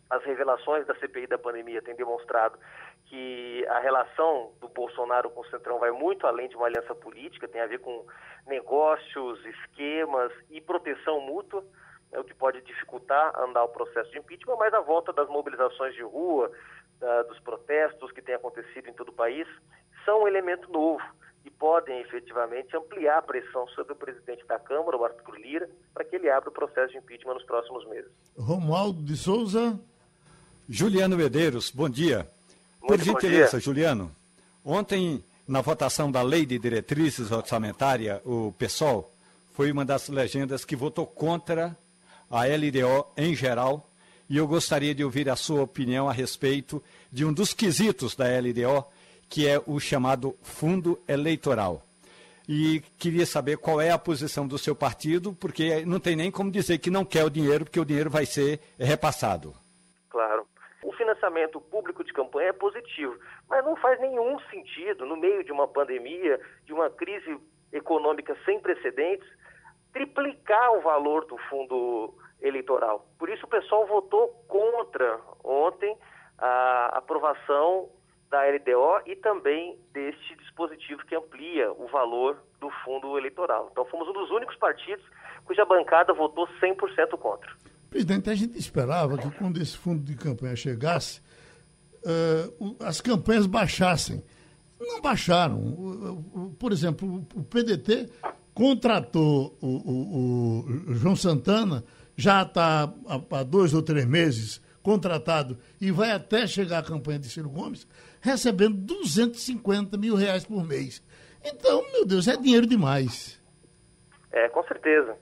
As revelações da CPI da pandemia têm demonstrado que a relação do Bolsonaro com o Centrão vai muito além de uma aliança política, tem a ver com negócios, esquemas e proteção mútua, é o que pode dificultar andar o processo de impeachment, mas a volta das mobilizações de rua, da, dos protestos que têm acontecido em todo o país, são um elemento novo e podem efetivamente ampliar a pressão sobre o presidente da Câmara, o Arthur Lira, para que ele abra o processo de impeachment nos próximos meses. Romualdo de Souza. Juliano Medeiros, bom dia. Muito Por gentileza, Juliano, ontem, na votação da Lei de Diretrizes Orçamentária, o PSOL foi uma das legendas que votou contra a LDO em geral e eu gostaria de ouvir a sua opinião a respeito de um dos quesitos da LDO, que é o chamado fundo eleitoral. E queria saber qual é a posição do seu partido, porque não tem nem como dizer que não quer o dinheiro, porque o dinheiro vai ser repassado. Claro. O financiamento público de campanha é positivo, mas não faz nenhum sentido, no meio de uma pandemia, de uma crise econômica sem precedentes, triplicar o valor do fundo eleitoral. Por isso o pessoal votou contra ontem a aprovação da LDO e também deste dispositivo que amplia o valor do fundo eleitoral. Então fomos um dos únicos partidos cuja bancada votou 100% contra. Presidente, a gente esperava que quando esse fundo de campanha chegasse, uh, as campanhas baixassem. Não baixaram. Por exemplo, o PDT contratou o, o, o João Santana, já está há dois ou três meses contratado e vai até chegar a campanha de Ciro Gomes, recebendo 250 mil reais por mês. Então, meu Deus, é dinheiro demais. É, com certeza.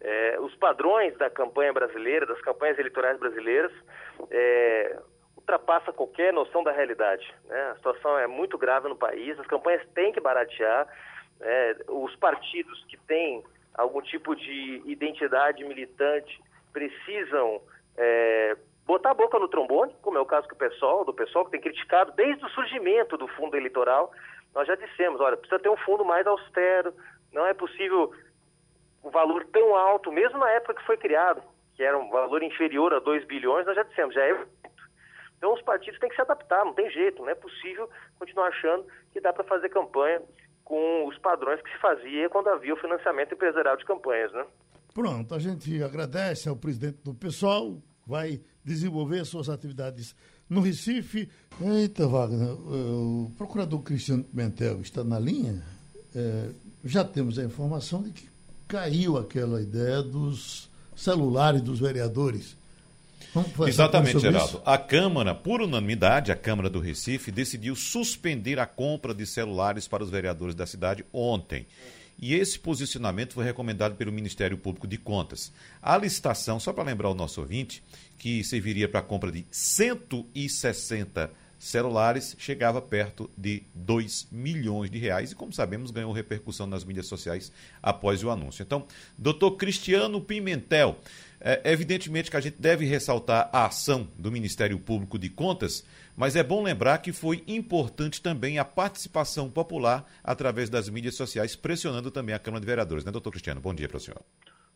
É, os padrões da campanha brasileira, das campanhas eleitorais brasileiras, é, ultrapassa qualquer noção da realidade. Né? A situação é muito grave no país, as campanhas têm que baratear, é, os partidos que têm algum tipo de identidade militante precisam é, botar a boca no trombone, como é o caso do pessoal, do pessoal que tem criticado desde o surgimento do fundo eleitoral. Nós já dissemos, olha, precisa ter um fundo mais austero, não é possível um valor tão alto, mesmo na época que foi criado, que era um valor inferior a 2 bilhões, nós já dissemos, já é então os partidos têm que se adaptar, não tem jeito, não é possível continuar achando que dá para fazer campanha com os padrões que se fazia quando havia o financiamento empresarial de campanhas, né? Pronto, a gente agradece ao presidente do pessoal, vai desenvolver suas atividades no Recife. Eita, Wagner, o procurador Cristiano Pimentel está na linha. É, já temos a informação de que caiu aquela ideia dos celulares dos vereadores. Exatamente, Geraldo. Isso? A Câmara, por unanimidade, a Câmara do Recife decidiu suspender a compra de celulares para os vereadores da cidade ontem. E esse posicionamento foi recomendado pelo Ministério Público de Contas. A licitação, só para lembrar o nosso ouvinte, que serviria para a compra de 160 celulares chegava perto de 2 milhões de reais e, como sabemos, ganhou repercussão nas mídias sociais após o anúncio. Então, doutor Cristiano Pimentel, é, evidentemente que a gente deve ressaltar a ação do Ministério Público de Contas, mas é bom lembrar que foi importante também a participação popular através das mídias sociais, pressionando também a Câmara de Vereadores, né, doutor Cristiano? Bom dia para o senhor.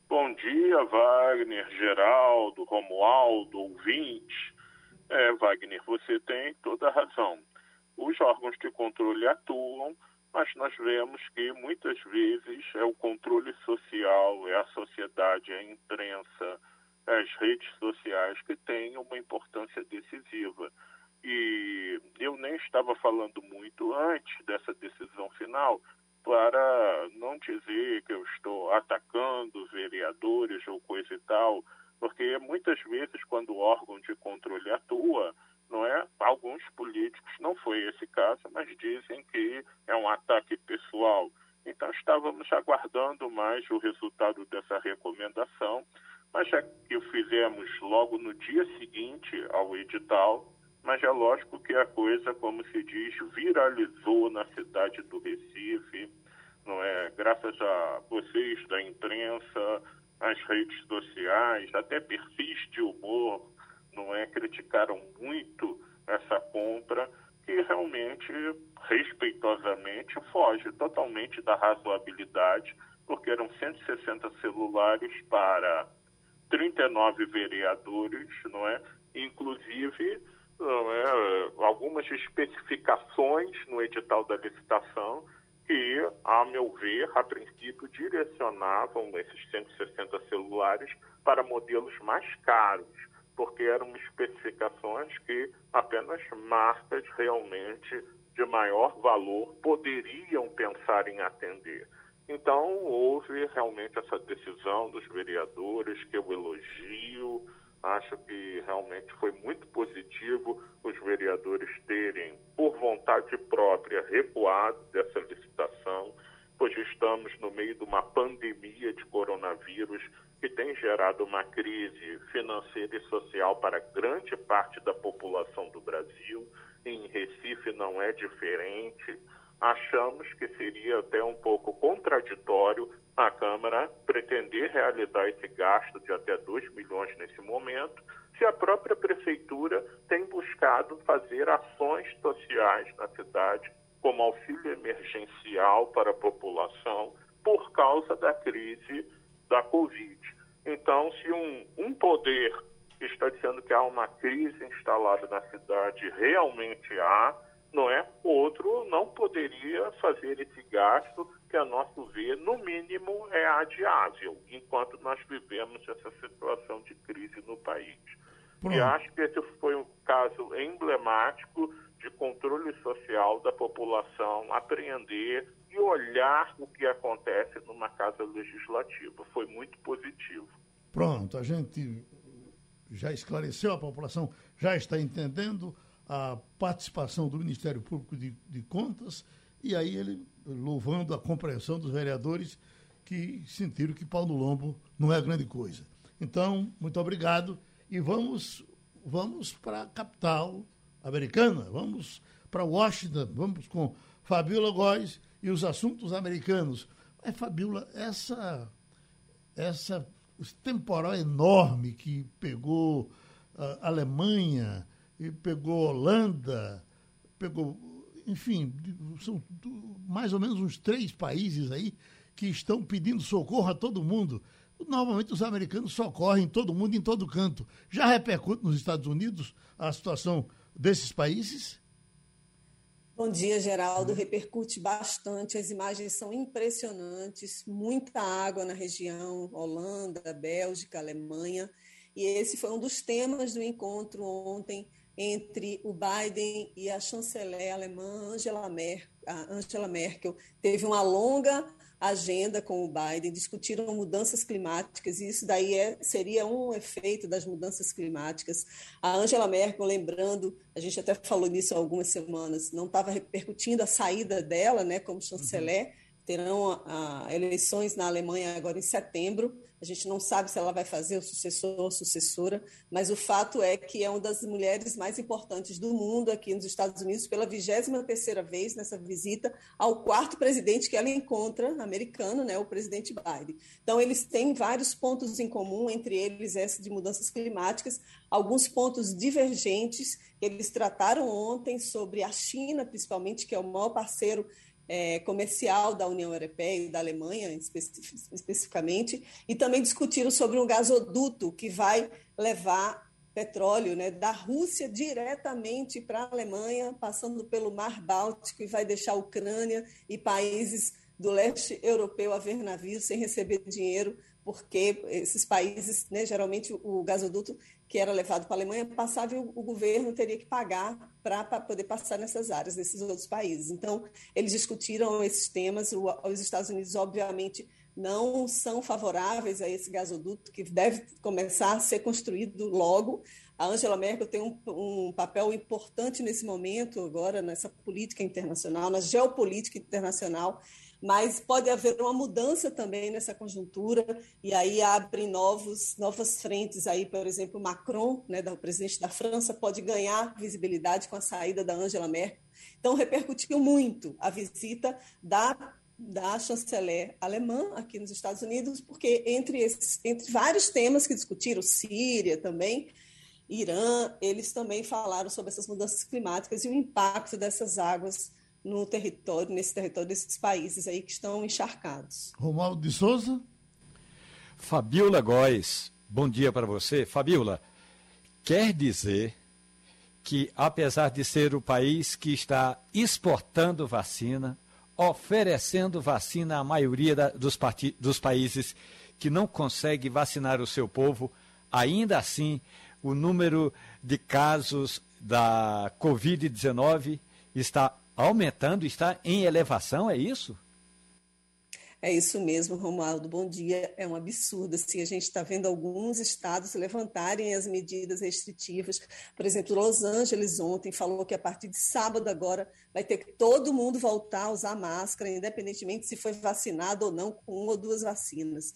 Bom dia, Wagner, Geraldo, Romualdo, ouvinte. É, Wagner, você tem toda a razão. Os órgãos de controle atuam, mas nós vemos que muitas vezes é o controle social, é a sociedade, é a imprensa, é as redes sociais que têm uma importância decisiva. E eu nem estava falando muito antes dessa decisão final para não dizer que eu estou atacando vereadores ou coisa e tal, porque muitas vezes, quando o órgão de controle atua, não é? Alguns políticos, não foi esse caso, mas dizem que é um ataque pessoal. Então estávamos aguardando mais o resultado dessa recomendação, mas já que o fizemos logo no dia seguinte ao edital, mas é lógico que a coisa, como se diz, viralizou na cidade do Recife, não é? Graças a vocês da imprensa, as redes sociais, até perfis de humor, não é? Criticaram razoabilidade, porque eram 160 celulares para 39 vereadores, não é? Inclusive, não é? algumas especificações no edital da licitação que, a meu ver, a princípio direcionavam esses 160 celulares para modelos mais caros, porque eram especificações que apenas marcas realmente de maior valor poderiam pensar em atender. Então, houve realmente essa decisão dos vereadores, que eu elogio, Acho que realmente foi muito positivo os vereadores terem, por vontade própria, recuado dessa licitação, pois estamos no meio de uma pandemia de coronavírus que tem gerado uma crise financeira e social para grande parte da população do Brasil. Em Recife não é diferente achamos que seria até um pouco contraditório a Câmara pretender realizar esse gasto de até 2 milhões nesse momento, se a própria Prefeitura tem buscado fazer ações sociais na cidade, como auxílio emergencial para a população, por causa da crise da Covid. Então, se um, um poder está dizendo que há uma crise instalada na cidade, realmente há, não é? Outro não poderia fazer esse gasto que, a nosso ver, no mínimo é adiável, enquanto nós vivemos essa situação de crise no país. Pronto. E acho que esse foi um caso emblemático de controle social da população, apreender e olhar o que acontece numa casa legislativa. Foi muito positivo. Pronto, a gente já esclareceu, a população já está entendendo a participação do Ministério Público de, de Contas e aí ele louvando a compreensão dos vereadores que sentiram que pau no lombo não é grande coisa. Então, muito obrigado e vamos vamos para a capital americana, vamos para Washington, vamos com Fabiola Góes e os assuntos americanos. Fabiola, essa, essa temporal enorme que pegou a Alemanha, e pegou Holanda, pegou, enfim, são mais ou menos uns três países aí que estão pedindo socorro a todo mundo. Normalmente os americanos socorrem todo mundo em todo canto. Já repercute nos Estados Unidos a situação desses países? Bom dia, Geraldo. Repercute bastante. As imagens são impressionantes. Muita água na região, Holanda, Bélgica, Alemanha. E esse foi um dos temas do encontro ontem entre o Biden e a chanceler alemã Angela Merkel. Angela Merkel teve uma longa agenda com o Biden, discutiram mudanças climáticas, e isso daí é, seria um efeito das mudanças climáticas. A Angela Merkel, lembrando, a gente até falou nisso há algumas semanas, não estava repercutindo a saída dela né, como chanceler, uhum. terão a, a eleições na Alemanha agora em setembro, a gente não sabe se ela vai fazer o sucessor ou sucessora, mas o fato é que é uma das mulheres mais importantes do mundo aqui nos Estados Unidos pela 23ª vez nessa visita ao quarto presidente que ela encontra, americano, né, o presidente Biden. Então, eles têm vários pontos em comum, entre eles essa de mudanças climáticas, alguns pontos divergentes que eles trataram ontem sobre a China, principalmente, que é o maior parceiro é, comercial da União Europeia e da Alemanha, especificamente, e também discutiram sobre um gasoduto que vai levar petróleo né, da Rússia diretamente para a Alemanha, passando pelo Mar Báltico e vai deixar a Ucrânia e países do leste europeu a ver navios sem receber dinheiro, porque esses países, né, geralmente o gasoduto que era levado para a Alemanha passava e o, governo teria que pagar para poder passar nessas áreas, nesses outros países. Então, eles discutiram esses temas. Os Estados Unidos, obviamente, não são favoráveis a esse gasoduto que deve começar a ser construído logo. A Angela Merkel tem um, um, papel importante nesse momento, agora, nessa política internacional, na geopolítica internacional, mas pode haver uma mudança também nessa conjuntura e aí abre novos novas frentes aí, por exemplo, Macron, né, o presidente da França, pode ganhar visibilidade com a saída da Angela Merkel. Então repercutiu muito a visita da da chanceler alemã aqui nos Estados Unidos, porque entre esses, entre vários temas que discutiram, Síria também, Irã, eles também falaram sobre essas mudanças climáticas e o impacto dessas águas no território, nesse território desses países aí que estão encharcados. Romualdo de Souza. Fabiola Góes, bom dia para você. Fabiola, quer dizer que, apesar de ser o país que está exportando vacina, oferecendo vacina à maioria da, dos, dos países que não consegue vacinar o seu povo, ainda assim, o número de casos da Covid-19 está aumentando, está em elevação, é isso? É isso mesmo, Romualdo. Bom dia. É um absurdo. Assim, a gente está vendo alguns estados levantarem as medidas restritivas. Por exemplo, Los Angeles ontem falou que a partir de sábado agora vai ter que todo mundo voltar a usar máscara, independentemente se foi vacinado ou não com uma ou duas vacinas.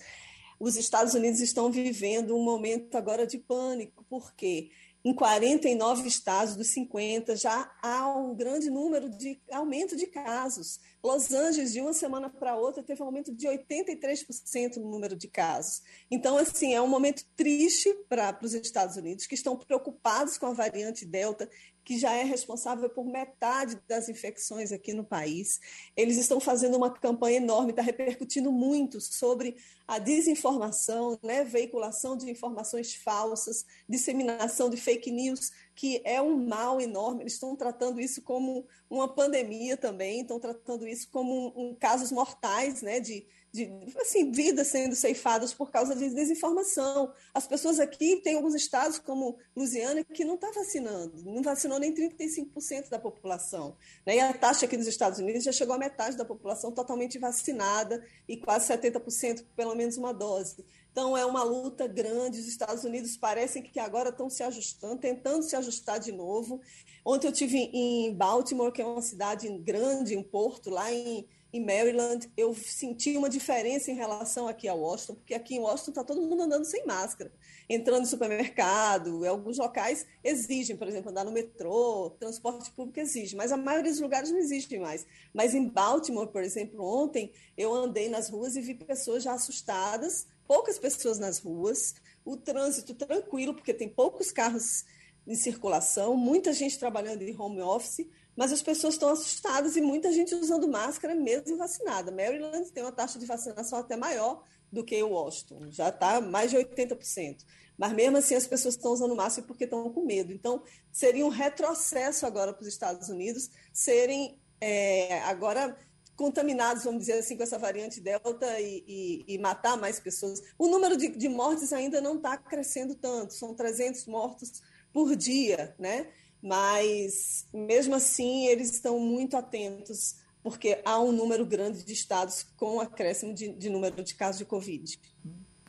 Os Estados Unidos estão vivendo um momento agora de pânico, porque em 49 estados dos 50 já há um grande número de aumento de casos. Los Angeles, de uma semana para outra, teve um aumento de 83% no número de casos. Então, assim, é um momento triste para os Estados Unidos, que estão preocupados com a variante Delta, que já é responsável por metade das infecções aqui no país. Eles estão fazendo uma campanha enorme, está repercutindo muito sobre a desinformação, né, veiculação de informações falsas, disseminação de fake news, que é um mal enorme. Eles estão tratando isso como uma pandemia também, estão tratando isso como um, um casos mortais, né, de, de assim, vidas sendo ceifadas por causa de desinformação. As pessoas aqui, tem alguns estados, como Louisiana, que não está vacinando, não vacinou nem 35% da população. Né? E a taxa aqui nos Estados Unidos já chegou a metade da população totalmente vacinada e quase 70% pelo menos uma dose. Então, é uma luta grande. Os Estados Unidos parecem que agora estão se ajustando, tentando se ajustar de novo. Ontem eu tive em Baltimore, que é uma cidade grande, um porto lá em em Maryland, eu senti uma diferença em relação aqui a Washington, porque aqui em Washington está todo mundo andando sem máscara, entrando no supermercado, alguns locais exigem, por exemplo, andar no metrô, transporte público exige, mas a maioria dos lugares não exige mais. Mas em Baltimore, por exemplo, ontem eu andei nas ruas e vi pessoas já assustadas, poucas pessoas nas ruas, o trânsito tranquilo, porque tem poucos carros em circulação, muita gente trabalhando em home office, mas as pessoas estão assustadas e muita gente usando máscara mesmo vacinada. Maryland tem uma taxa de vacinação até maior do que o Washington, já está mais de 80%. Mas mesmo assim as pessoas estão usando máscara porque estão com medo. Então seria um retrocesso agora para os Estados Unidos serem é, agora contaminados, vamos dizer assim, com essa variante Delta e, e, e matar mais pessoas. O número de, de mortes ainda não está crescendo tanto, são 300 mortos por dia, né? Mas mesmo assim eles estão muito atentos, porque há um número grande de estados com acréscimo de, de número de casos de Covid.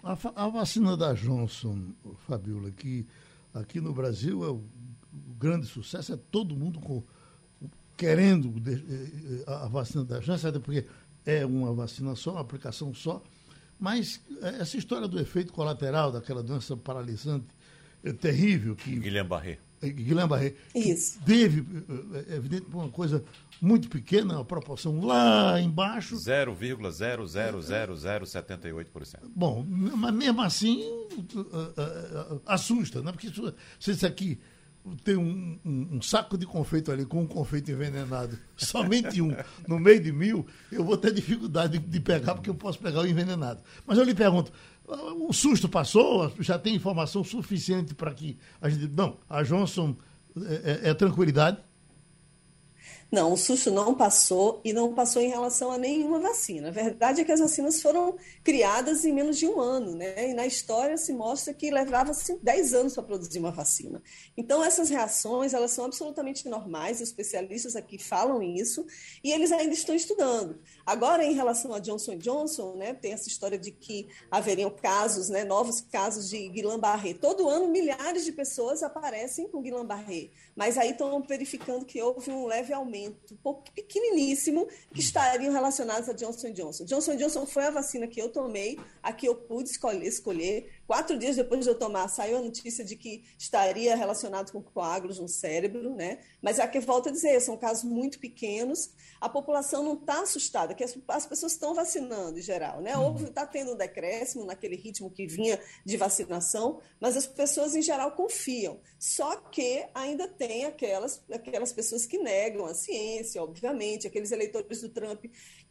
A, a, vacina da Johnson, Fabiola, que aqui no Brasil é o, o grande sucesso, é todo mundo com, querendo de, eh, a vacina da Johnson, porque é uma vacina só, uma aplicação só, mas essa história do efeito colateral daquela doença paralisante é terrível que Guilherme Barret Guilherme Barret, Isso. teve, é evidente, uma coisa muito pequena, uma proporção lá embaixo. 0,00078%. Bom, mas mesmo assim assusta, né? Porque se isso aqui tem um, um, um, saco de confeito ali com um confeito envenenado, somente um, no meio de mil, eu vou ter dificuldade de, de pegar, porque eu posso pegar o envenenado. Mas eu lhe pergunto, o susto passou? Já tem informação suficiente para que a gente. Não, a Johnson é, é, é tranquilidade? Não, o susto não passou e não passou em relação a nenhuma vacina. A verdade é que as vacinas foram criadas em menos de um ano, né? E na história se mostra que levava-se 10 anos para produzir uma vacina. Então, essas reações, elas são absolutamente normais, os especialistas aqui falam isso, e eles ainda estão estudando. Agora, em relação a Johnson Johnson, né, tem essa história de que haveriam casos, né, novos casos de Guillain-Barré. Todo ano, milhares de pessoas aparecem com Guillain-Barré, mas aí estão verificando que houve um leve aumento um pouco pequeniníssimo, que estariam relacionados a Johnson Johnson. Johnson Johnson foi a vacina que eu tomei, a que eu pude escolher, escolher. Quatro dias depois de eu tomar, saiu a notícia de que estaria relacionado com coágulos no cérebro, né? Mas é que volta a dizer, são casos muito pequenos. A população não está assustada, que as, as, pessoas estão vacinando em geral, né? Ou está tendo um decréscimo naquele ritmo que vinha de vacinação, mas as pessoas em geral confiam. Só que ainda tem aquelas, aquelas pessoas que negam a ciência, obviamente, aqueles eleitores do Trump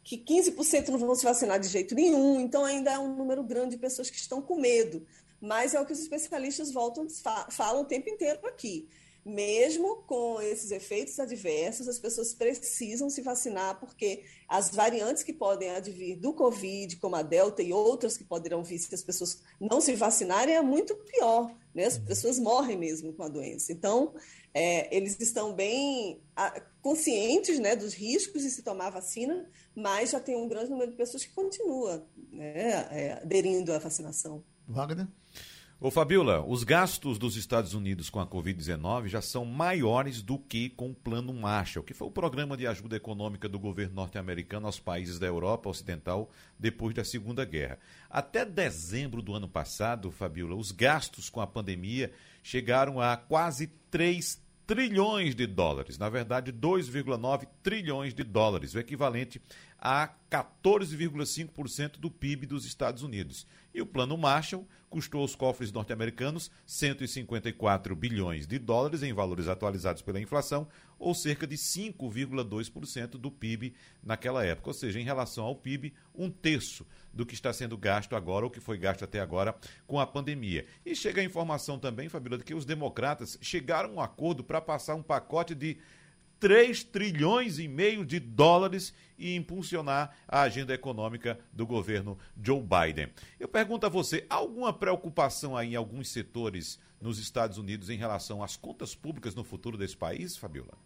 que 15% não vão se vacinar de jeito nenhum, então ainda é um número grande de pessoas que estão com medo. Mas é o que os especialistas voltam, falam o tempo inteiro aqui. Mesmo com esses efeitos adversos, as pessoas precisam se vacinar, porque as variantes que podem advir do Covid, como a Delta e outras que poderão vir se as pessoas não se vacinarem, é muito pior. Né? As pessoas morrem mesmo com a doença. Então, é, eles estão bem conscientes né, dos riscos de se tomar vacina, mas já tem um grande número de pessoas que continua né, é, aderindo à vacinação. Wagner? Ô Fabiola, os gastos dos Estados Unidos com a Covid-19 já são maiores do que com o Plano Marshall, que foi o programa de ajuda econômica do governo norte-americano aos países da Europa Ocidental depois da Segunda Guerra. Até dezembro do ano passado, Fabiola, os gastos com a pandemia chegaram a quase 3 trilhões de dólares, na verdade 2,9 trilhões de dólares, o equivalente a 14,5% do PIB dos Estados Unidos. E o Plano Marshall custou aos cofres norte-americanos 154 bilhões de dólares em valores atualizados pela inflação, ou cerca de 5,2% do PIB naquela época. Ou seja, em relação ao PIB, um terço do que está sendo gasto agora, ou que foi gasto até agora com a pandemia. E chega a informação também, Fabíola, de que os democratas chegaram a um acordo para passar um pacote de 3 trilhões e meio de dólares e impulsionar a agenda econômica do governo Joe Biden. Eu pergunto a você, há alguma preocupação aí em alguns setores nos Estados Unidos em relação às contas públicas no futuro desse país, Fabiola?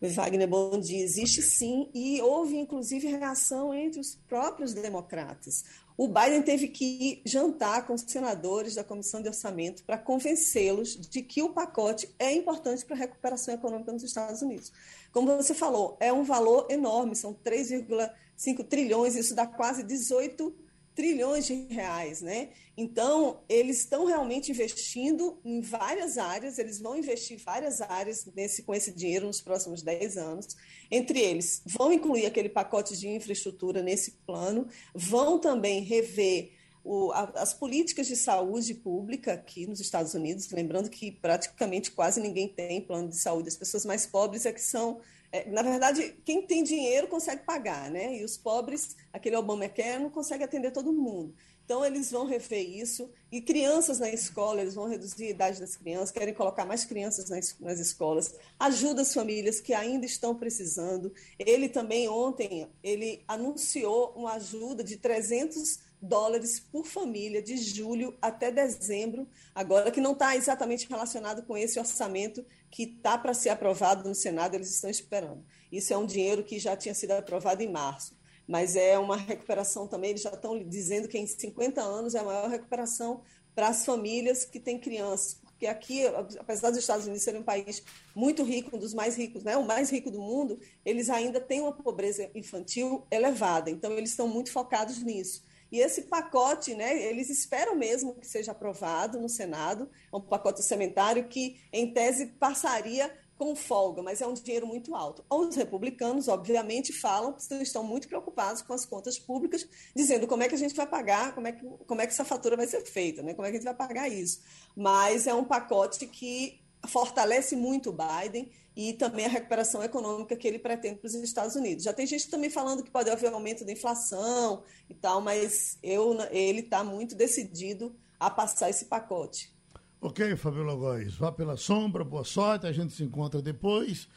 Wagner, bom dia. Existe sim, e houve inclusive reação entre os próprios democratas. O Biden teve que jantar com os senadores da Comissão de Orçamento para convencê-los de que o pacote é importante para a recuperação econômica nos Estados Unidos. Como você falou, é um valor enorme, são 3,5 trilhões, isso dá quase 18 trilhões de reais, né? Então, eles estão realmente investindo em várias áreas, eles vão investir várias áreas nesse, com esse dinheiro nos próximos 10 anos. Entre eles, vão incluir aquele pacote de infraestrutura nesse plano, vão também rever o, a, as políticas de saúde pública aqui nos Estados Unidos, lembrando que praticamente quase ninguém tem plano de saúde, as pessoas mais pobres é que são na verdade, quem tem dinheiro consegue pagar, né? E os pobres, aquele Obamacare, não consegue atender todo mundo. Então, eles vão rever isso. E crianças na escola, eles vão reduzir a idade das crianças, querem colocar mais crianças nas, nas escolas. Ajuda as famílias que ainda estão precisando. Ele também, ontem, ele anunciou uma ajuda de 300 dólares por família de julho até dezembro, agora que não está exatamente relacionado com esse orçamento que está para ser aprovado no Senado, eles estão esperando. Isso é um dinheiro que já tinha sido aprovado em março, mas é uma recuperação também, eles já estão dizendo que em 50 anos é a maior recuperação para as famílias que têm crianças, porque aqui, apesar dos Estados Unidos serem um país muito rico, um dos mais ricos, né, o mais rico do mundo, eles ainda têm uma pobreza infantil elevada, então eles estão muito focados nisso. E esse pacote, né, eles esperam mesmo que seja aprovado no Senado, é um pacote orçamentário que, em tese, passaria com folga, mas é um dinheiro muito alto. Os republicanos, obviamente, falam que estão muito preocupados com as contas públicas, dizendo como é que a gente vai pagar, como é que, como é que essa fatura vai ser feita, né? como é que a gente vai pagar isso. Mas é um pacote que fortalece muito o Biden e também a recuperação econômica que ele pretende para os Estados Unidos. Já tem gente também falando que pode haver um aumento da inflação e tal, mas eu, ele está muito decidido a passar esse pacote. Ok, Fabiola Góes, vá pela sombra, boa sorte, a gente se encontra depois.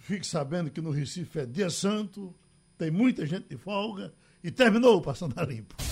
Fique sabendo que no Recife é dia santo, tem muita gente de folga e terminou o Passando a Limpo.